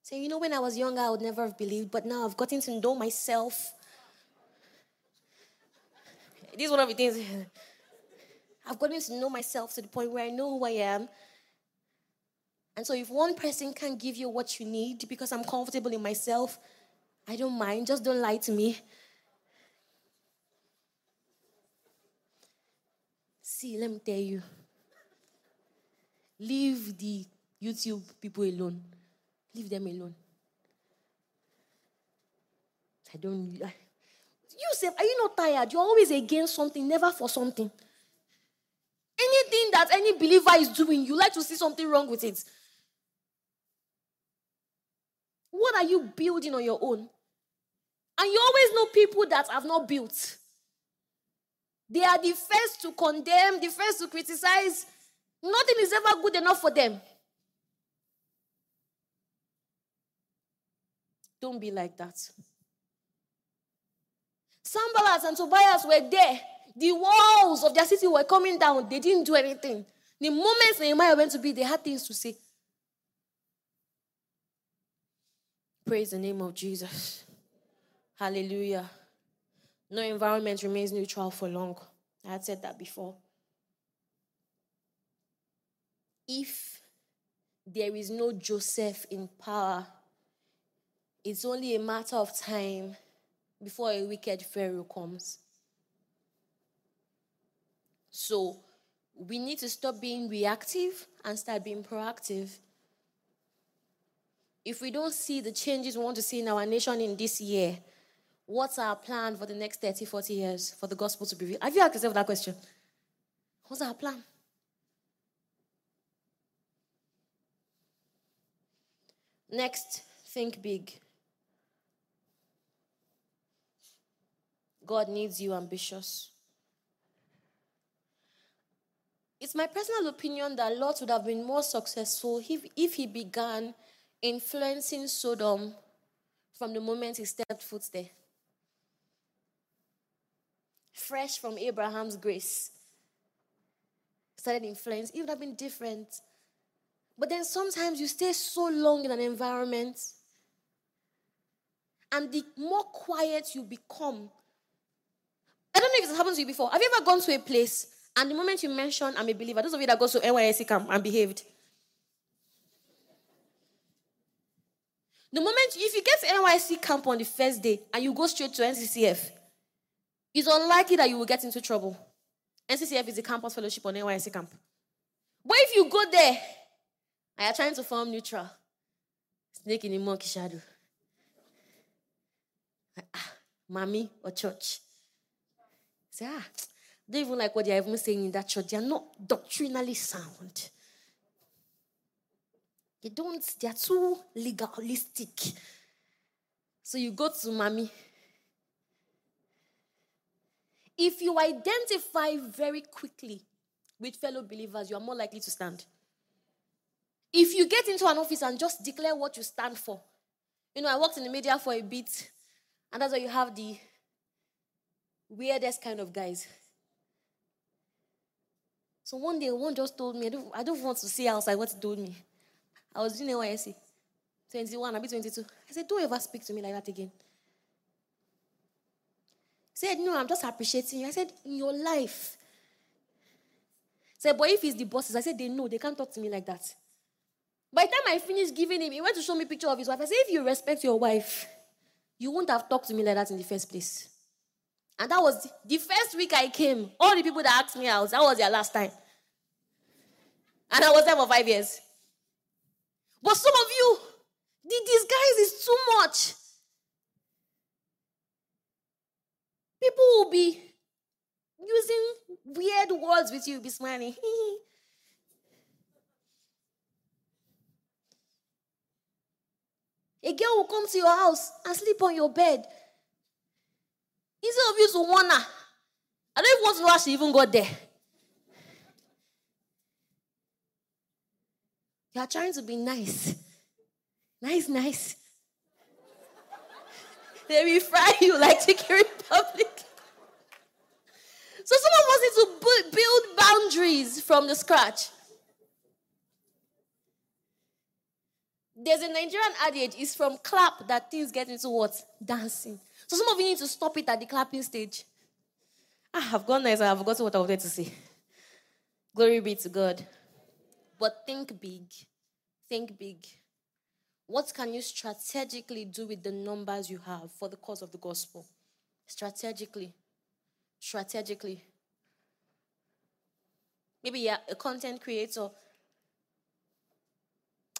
Say, you know, when I was younger, I would never have believed, but now I've gotten to know myself. This is one of the things. I've gotten to know myself to the point where I know who I am. And so, if one person can't give you what you need because I'm comfortable in myself, I don't mind. Just don't lie to me. See, let me tell you. Leave the YouTube people alone. Leave them alone. I don't. You say, are you not tired? You're always against something, never for something. Anything that any believer is doing, you like to see something wrong with it. What are you building on your own? And you always know people that have not built. They are the first to condemn, the first to criticize. Nothing is ever good enough for them. Don't be like that. Sanballat and Tobias were there. The walls of their city were coming down. They didn't do anything. The moment Nehemiah went to be, they had things to say. Praise the name of Jesus. Hallelujah. No environment remains neutral for long. I had said that before. If there is no Joseph in power, it's only a matter of time before a wicked Pharaoh comes. So we need to stop being reactive and start being proactive. If we don't see the changes we want to see in our nation in this year, what's our plan for the next 30, 40 years for the gospel to be real? Have you asked yourself that question? What's our plan? Next, think big. God needs you ambitious. It's my personal opinion that Lot would have been more successful if, if he began influencing Sodom from the moment he stepped foot there. Fresh from Abraham's grace. Started influence. It would have been different. But then sometimes you stay so long in an environment, and the more quiet you become, I don't know if it happened to you before. Have you ever gone to a place and the moment you mention I'm a believer, those of you that go to NYSC camp and behaved, the moment if you get to NYSC camp on the first day and you go straight to NCCF, it's unlikely that you will get into trouble. NCCF is a campus fellowship on NYSC camp. But if you go there and you're trying to form neutral, snake in the monkey shadow, ah, mommy or church, Say, ah, they even like what they're even saying in that church. They're not doctrinally sound. They don't, they're too legalistic. So you go to mommy. If you identify very quickly with fellow believers, you are more likely to stand. If you get into an office and just declare what you stand for, you know, I worked in the media for a bit, and that's why you have the weirdest kind of guys. So one day, one just told me, I don't, I don't want to see outside what he told me. I was doing NYSC, 21, I'll be 22. I said, don't ever speak to me like that again. He said, no, I'm just appreciating you. I said, in your life. He said, but if it's the bosses, I said, they know, they can't talk to me like that. By the time I finished giving him, he went to show me a picture of his wife. I said, if you respect your wife, you wouldn't have talked to me like that in the first place. And that was the first week I came. All the people that asked me out, that was their last time. And I was there for five years. But some of you, The disguise is too much. People will be using weird words with you, be smiling. A girl will come to your house and sleep on your bed. Instead of you to I don't even want to know how she even got there. You are trying to be nice. Nice, nice. they will fry you like Chicken Republic. So someone wants you to build boundaries from the scratch. There's a Nigerian adage, it's from clap that things get into what? Dancing. So some of you need to stop it at the clapping stage. Ah, I've gone nice, I've forgotten what I wanted to say. Glory be to God. But think big. Think big. What can you strategically do with the numbers you have for the cause of the gospel? Strategically. Strategically. Maybe you're a content creator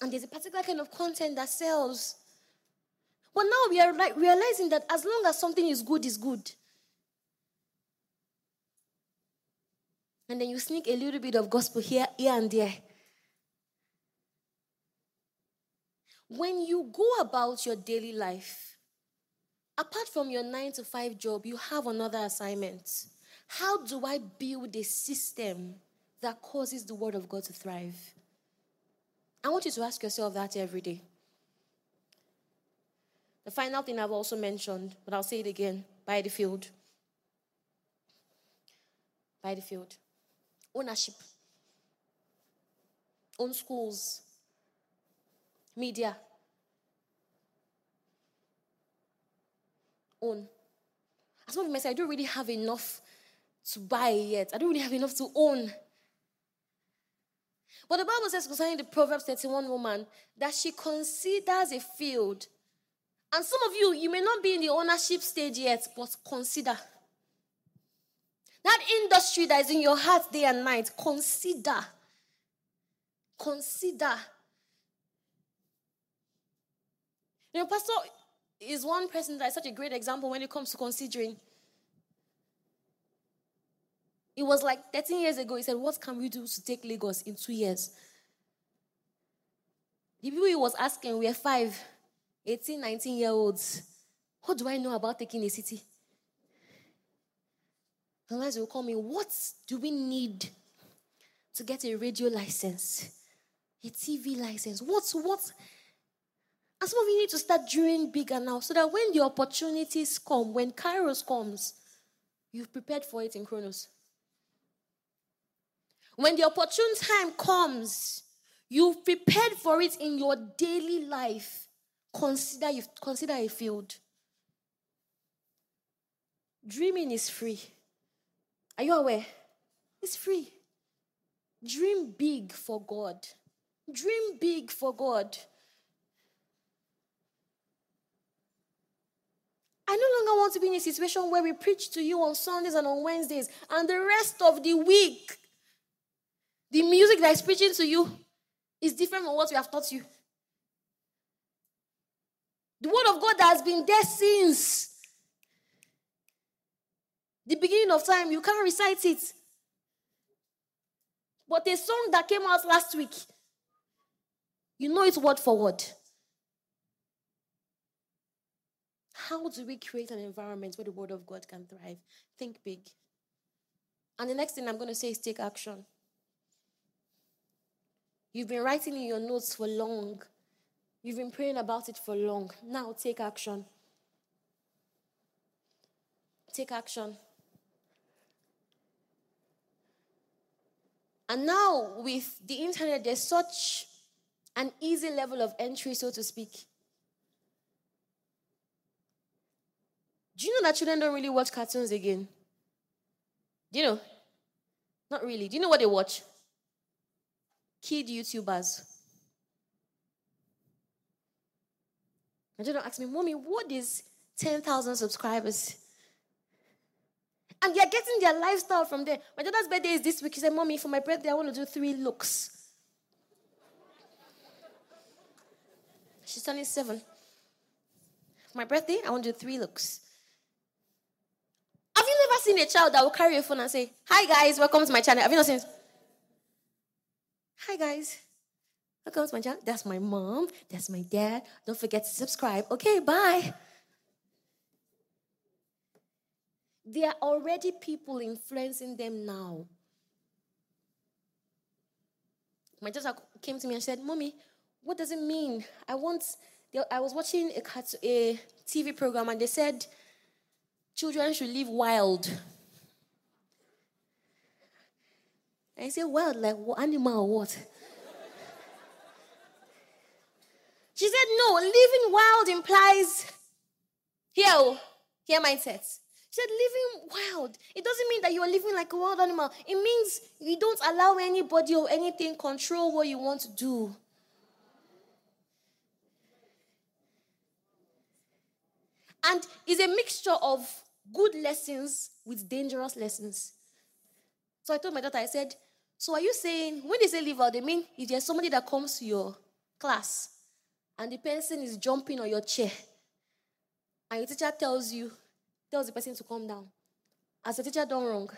and there's a particular kind of content that sells. But now we are realizing that as long as something is good, is good. And then you sneak a little bit of gospel here, here and there. When you go about your daily life, apart from your nine to five job, you have another assignment. How do I build a system that causes the word of God to thrive? I want you to ask yourself that every day. The final thing I've also mentioned, but I'll say it again buy the field. Buy the field. Ownership. Own schools. Media. Own. As some of say, I don't really have enough to buy yet. I don't really have enough to own. But the Bible says concerning the Proverbs 31 woman that she considers a field. And some of you, you may not be in the ownership stage yet, but consider. That industry that is in your heart day and night, consider. Consider. You know, Pastor is one person that is such a great example when it comes to considering. It was like 13 years ago. He said, What can we do to take Lagos in two years? The people he was asking were five, 18, 19 year olds. What do I know about taking a city? Unless you'll call me, what do we need to get a radio license? A TV license? What, what? And some of you need to start dreaming bigger now so that when the opportunities come, when Kairos comes, you've prepared for it in Chronos. When the opportune time comes, you've prepared for it in your daily life. Consider you consider a field. Dreaming is free. Are you aware? It's free. Dream big for God. Dream big for God. I no longer want to be in a situation where we preach to you on Sundays and on Wednesdays, and the rest of the week the music that is preaching to you is different from what we have taught you. The word of God has been there since the beginning of time, you can't recite it. But a song that came out last week, you know it word for word. How do we create an environment where the word of God can thrive? Think big. And the next thing I'm going to say is take action. You've been writing in your notes for long. You've been praying about it for long. Now take action. Take action. And now, with the internet, there's such an easy level of entry, so to speak. Do you know that children don't really watch cartoons again? Do you know? Not really. Do you know what they watch? kid YouTubers. They don't ask me, Mommy, what is 10,000 subscribers? And they're getting their lifestyle from there. My daughter's birthday is this week. She said, Mommy, for my birthday, I want to do three looks. She's turning seven. For my birthday, I want to do three looks. Have you never seen a child that will carry a phone and say, Hi guys, welcome to my channel? Have you not seen? Hi guys. My channel. That's my mom. That's my dad. Don't forget to subscribe. Okay, bye. There are already people influencing them now. My daughter came to me and said, Mommy, what does it mean? I want, I was watching a, a TV program and they said children should live wild. I said, wild, like animal or what? She said, no, living wild implies, here, oh, here mindset. She said, living wild. It doesn't mean that you are living like a wild animal. It means you don't allow anybody or anything control what you want to do. And it's a mixture of good lessons with dangerous lessons. So I told my daughter, I said, So are you saying when they say live out, they mean if there's somebody that comes to your class and the person is jumping on your chair and your teacher tells you, tells the person to calm down. as the teacher done wrong?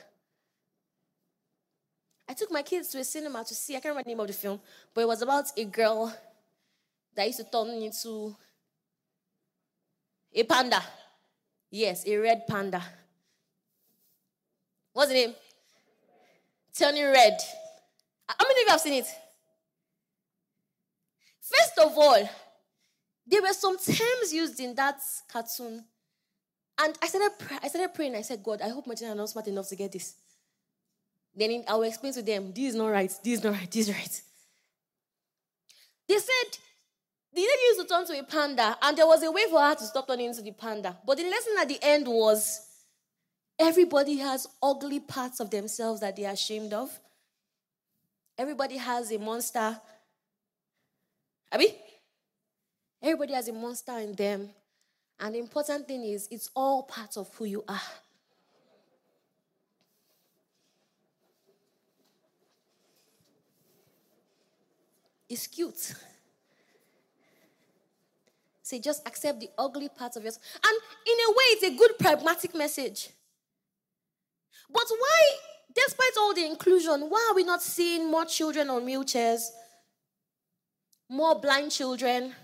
I took my kids to a cinema to see, I can't remember the name of the film, but it was about a girl that used to turn into a panda. Yes, a red panda. What's the name? Turning red. How many of you have seen it? First of all, there were some terms used in that cartoon. And I started, I started praying. I said, God, I hope my children are not smart enough to get this. Then I will explain to them, this is not right, this is not right, this is right. They said the lady used to turn to a panda, and there was a way for her to stop turning into the panda. But the lesson at the end was everybody has ugly parts of themselves that they are ashamed of. Everybody has a monster. Abi? Everybody has a monster in them. And the important thing is, it's all part of who you are. It's cute. Say, just accept the ugly parts of yourself. And in a way, it's a good pragmatic message. But why, despite all the inclusion, why are we not seeing more children on wheelchairs? More blind children?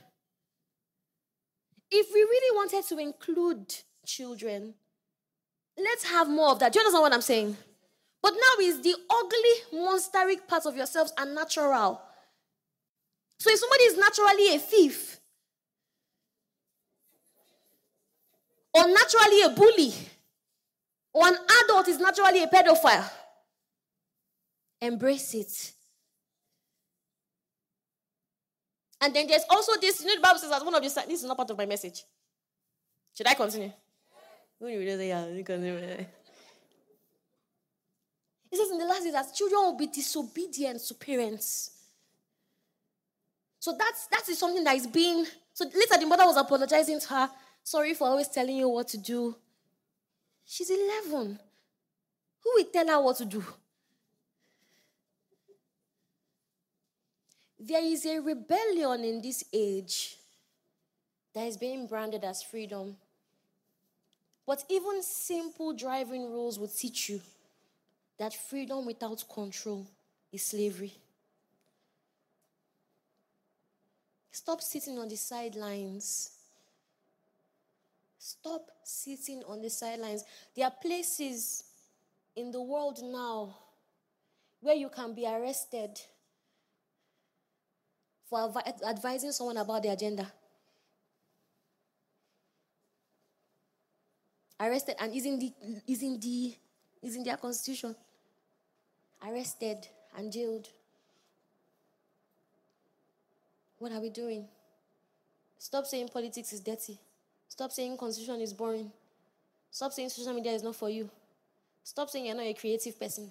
If we really wanted to include children, let's have more of that. Do you understand what I'm saying? But now is the ugly, monsteric parts of yourselves are natural. So if somebody is naturally a thief, or naturally a bully, or an adult is naturally a pedophile, embrace it. And then there's also this, you know, the Bible says that one of these, this is not part of my message. Should I continue? It says in the last days that children will be disobedient to parents. So that's that is something that is being. So later the mother was apologizing to her Sorry for always telling you what to do. She's 11. Who will tell her what to do? There is a rebellion in this age that is being branded as freedom. But even simple driving rules would teach you that freedom without control is slavery. Stop sitting on the sidelines Stop sitting on the sidelines. There are places in the world now where you can be arrested for advising someone about the agenda. Arrested and is in the is in the is in their constitution. Arrested and jailed. What are we doing? Stop saying politics is dirty. Stop saying constitution is boring. Stop saying social media is not for you. Stop saying you're not a creative person.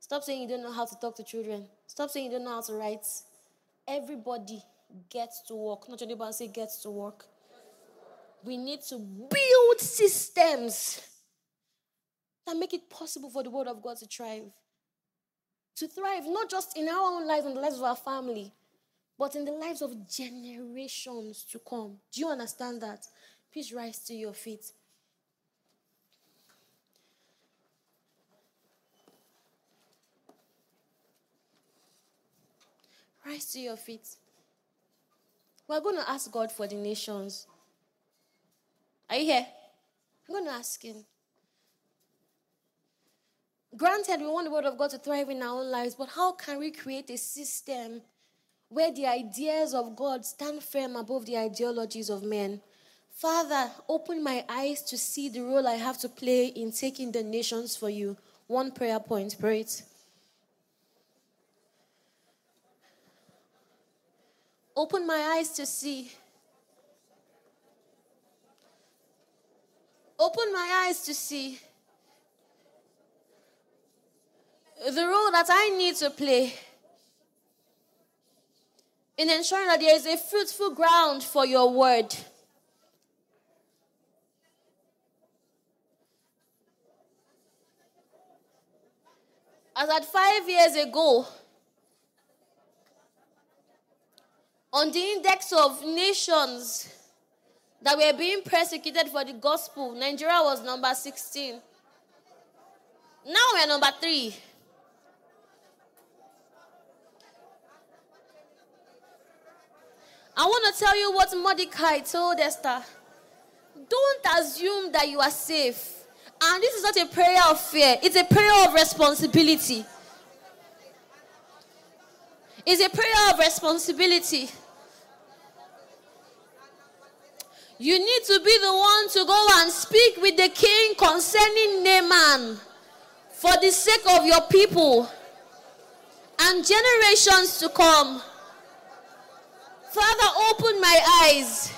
Stop saying you don't know how to talk to children. Stop saying you don't know how to write. Everybody gets to work. Not anybody say gets to work. We need to build systems that make it possible for the word of God to thrive. To thrive, not just in our own lives and the lives of our family, but in the lives of generations to come. Do you understand that? Please rise to your feet. Rise to your feet. We're going to ask God for the nations. Are you here? I'm going to ask Him. Granted, we want the Word of God to thrive in our own lives, but how can we create a system where the ideas of God stand firm above the ideologies of men? Father, open my eyes to see the role I have to play in taking the nations for you. One prayer point, pray it. Open my eyes to see. Open my eyes to see the role that I need to play in ensuring that there is a fruitful ground for your word. As at five years ago, on the index of nations that were being persecuted for the gospel, Nigeria was number 16. Now we're number three. I want to tell you what Mordecai told Esther. Don't assume that you are safe. And this is not a prayer of fear, it's a prayer of responsibility. It's a prayer of responsibility. You need to be the one to go and speak with the king concerning Haman for the sake of your people and generations to come. Father, open my eyes.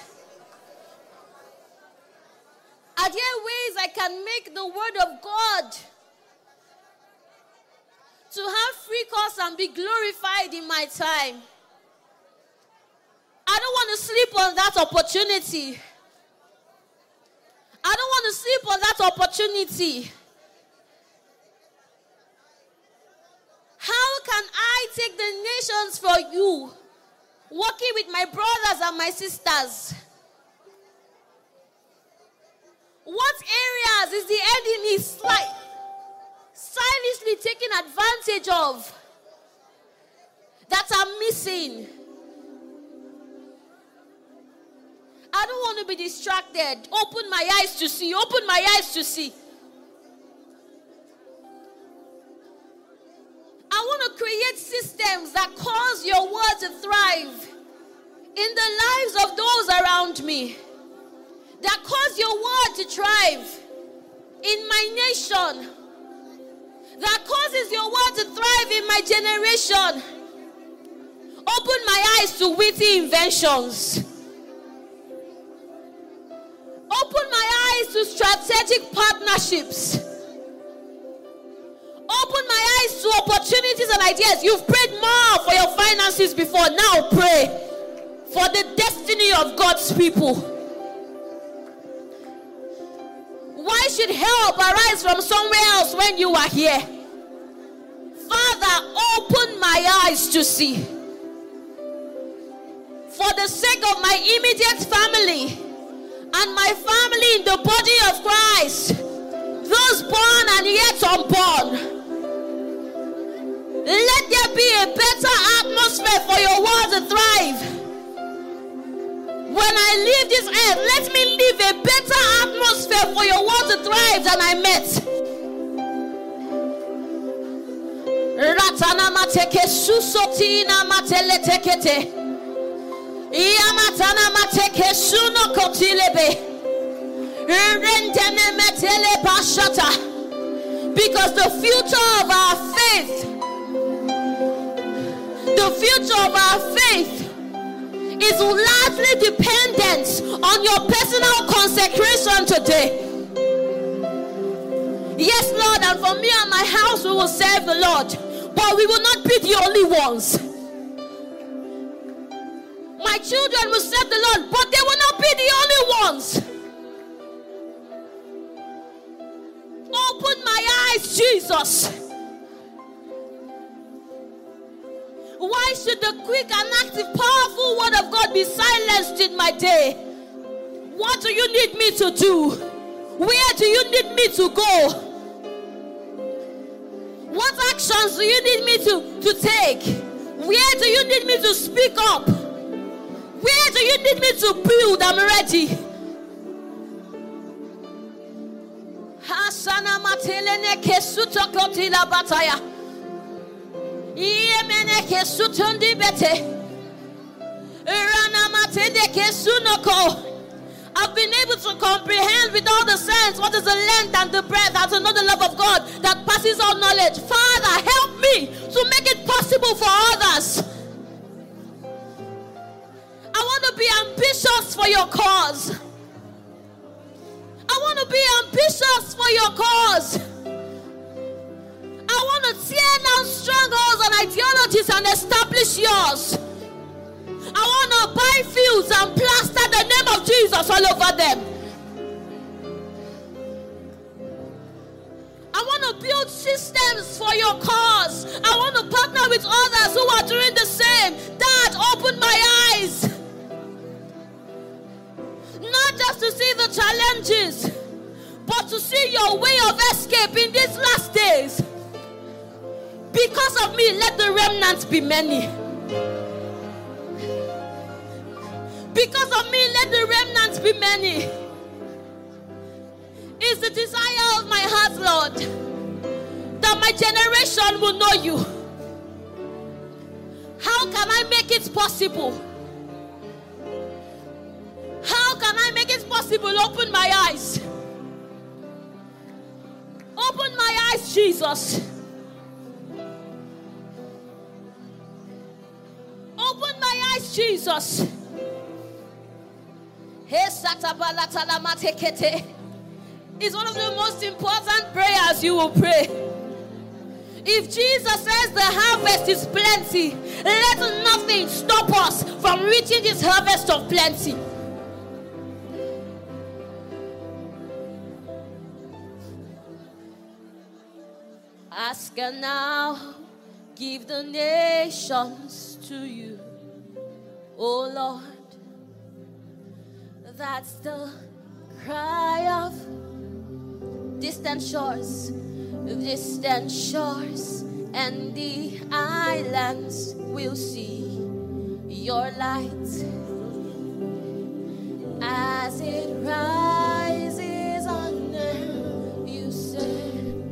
Are there ways I can make the word of God to have free course and be glorified in my time? I don't want to sleep on that opportunity. I don't want to sleep on that opportunity. How can I take the nations for you? Working with my brothers and my sisters. What areas is the enemy slight, silently taking advantage of that are missing? I don't want to be distracted. Open my eyes to see. Open my eyes to see. I want to create systems that cause your word to thrive in the lives of those around me, that cause your word to thrive in my nation, that causes your word to thrive in my generation. Open my eyes to witty inventions Open my eyes to strategic partnerships. Open my eyes to opportunities and ideas. You've prayed more for your finances before. Now pray for the destiny of God's people. Why should help arise from somewhere else when you are here? Father, open my eyes to see. For the sake of my immediate family and my family in the body of Christ, those born and yet unborn. Let there be a better atmosphere for your world to thrive. When I leave this earth, let me leave a better atmosphere for your world to thrive than I met. Mateke matele mateke. Because the future of our faith, the future of our faith is largely dependent on your personal consecration today. Yes, Lord, and for me and my house, we will serve the Lord, but we will not be the only ones. My children will serve the Lord, but they will not be the only ones. Open my eyes, Jesus. Why should the quick and active, powerful word of God be silenced in my day? What do you need me to do? Where do you need me to go? What actions do you need me to, to take? Where do you need me to speak up? Where do you need me to build? I'm ready. Hasana matelene kesuto kotila bataya. Rana matende kesunoko. I've been able to comprehend with all the sense what is the length and the breadth know the love of God that passes all knowledge. Father, help me to make it possible for others. I want to be ambitious for your cause. I want to be ambitious for your cause. I want to tear down strongholds and ideologies and establish yours. I want to buy fields and plaster the name of Jesus all over them. I want to build systems for your cause. I want to partner with others who are doing the same. Dad, open my eyes. Not just to see the challenges, but to see your way of escape in these last days. Because of me, let the remnants be many. Because of me, let the remnants be many. It's the desire of my heart, Lord, that my generation will know you. How can I make it possible? How can I make it possible? Open my eyes. Open my eyes, Jesus. Jesus. It's one of the most important prayers you will pray. If Jesus says the harvest is plenty, let nothing stop us from reaching this harvest of plenty. Ask and now, give the nations to you, O Lord. That's the cry of distant shores, distant shores, and the islands will see your light as it rises on them. You said,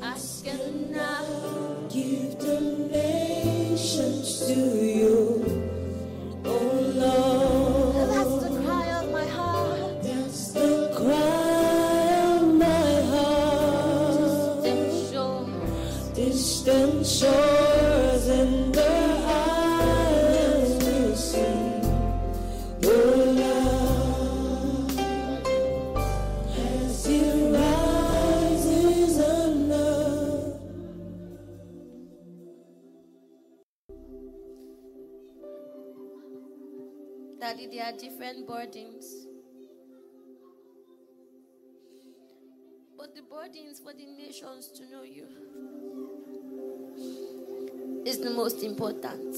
Ask and now Give the nations to you, Daddy, there are different burdens. But the burdens for the nations to know you is the most important.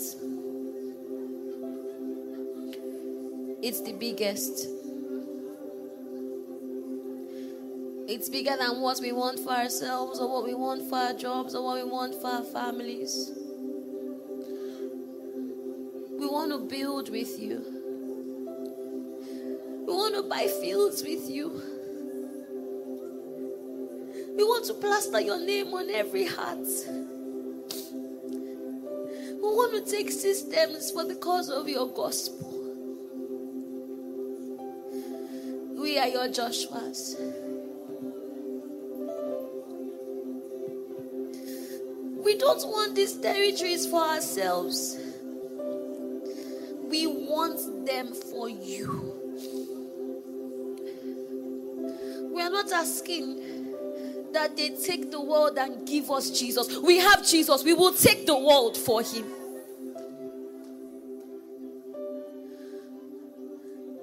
It's the biggest. It's bigger than what we want for ourselves, or what we want for our jobs, or what we want for our families. We want to build with you. Buy fields with you. We want to plaster your name on every heart. We want to take systems for the cause of your gospel. We are your Joshuas. We don't want these territories for ourselves. We want them for you. Asking that they take the world and give us Jesus. We have Jesus. We will take the world for him.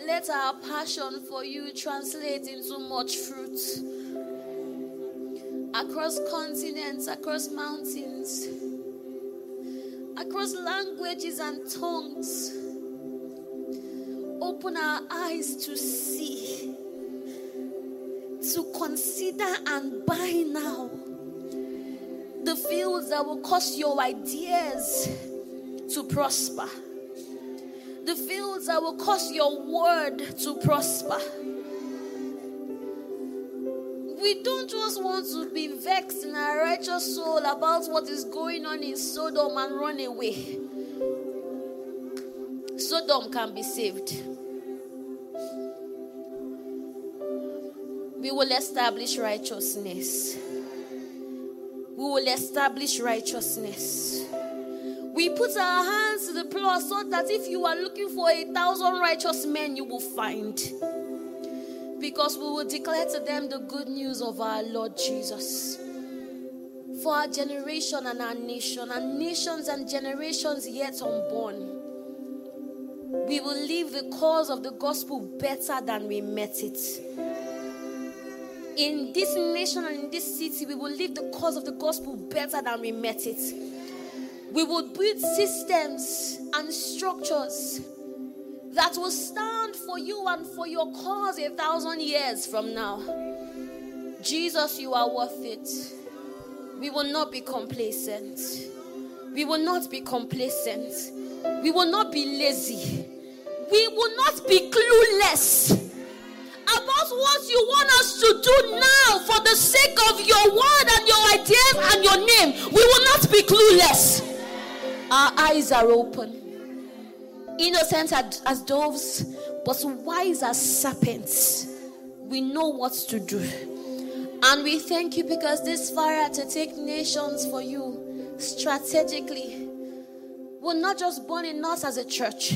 Let our passion for you translate into much fruit across continents, across mountains, across languages and tongues. Open our eyes to see, to consider and buy now the fields that will cause your ideas to prosper, the fields that will cause your word to prosper. We don't just want to be vexed in our righteous soul about what is going on in Sodom and run away. Sodom can be saved. We will establish righteousness. We will establish righteousness. We put our hands to the plow so that if you are looking for a thousand righteous men, you will find. Because we will declare to them the good news of our Lord Jesus. For our generation and our nation, and nations and generations yet unborn we will leave the cause of the gospel better than we met it. In this nation and in this city, we will leave the cause of the gospel better than we met it. We will build systems and structures that will stand for you and for your cause a thousand years from now. Jesus, you are worth it. We will not be complacent. We will not be complacent. We will not be lazy. We will not be clueless what you want us to do now for the sake of your word and your ideas and your name. We will not be clueless. Our eyes are open, innocent as, as doves, but wise as serpents. We know what to do. And we thank you because this fire to take nations for you strategically will not just burn in us as a church,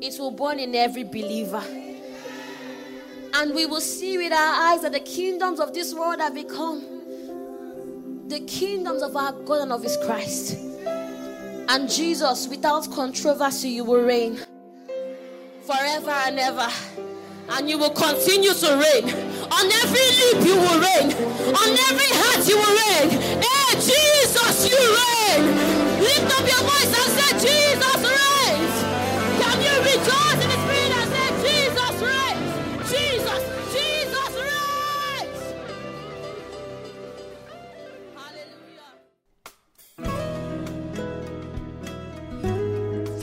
it will burn in every believer. And we will see with our eyes that the kingdoms of this world have become the kingdoms of our God and of His Christ. And Jesus, without controversy, you will reign forever and ever. And you will continue to reign. On every lip, you will reign. On every heart, you will reign. Hey, Jesus, you reign. Lift up your voice and say, Jesus reigns.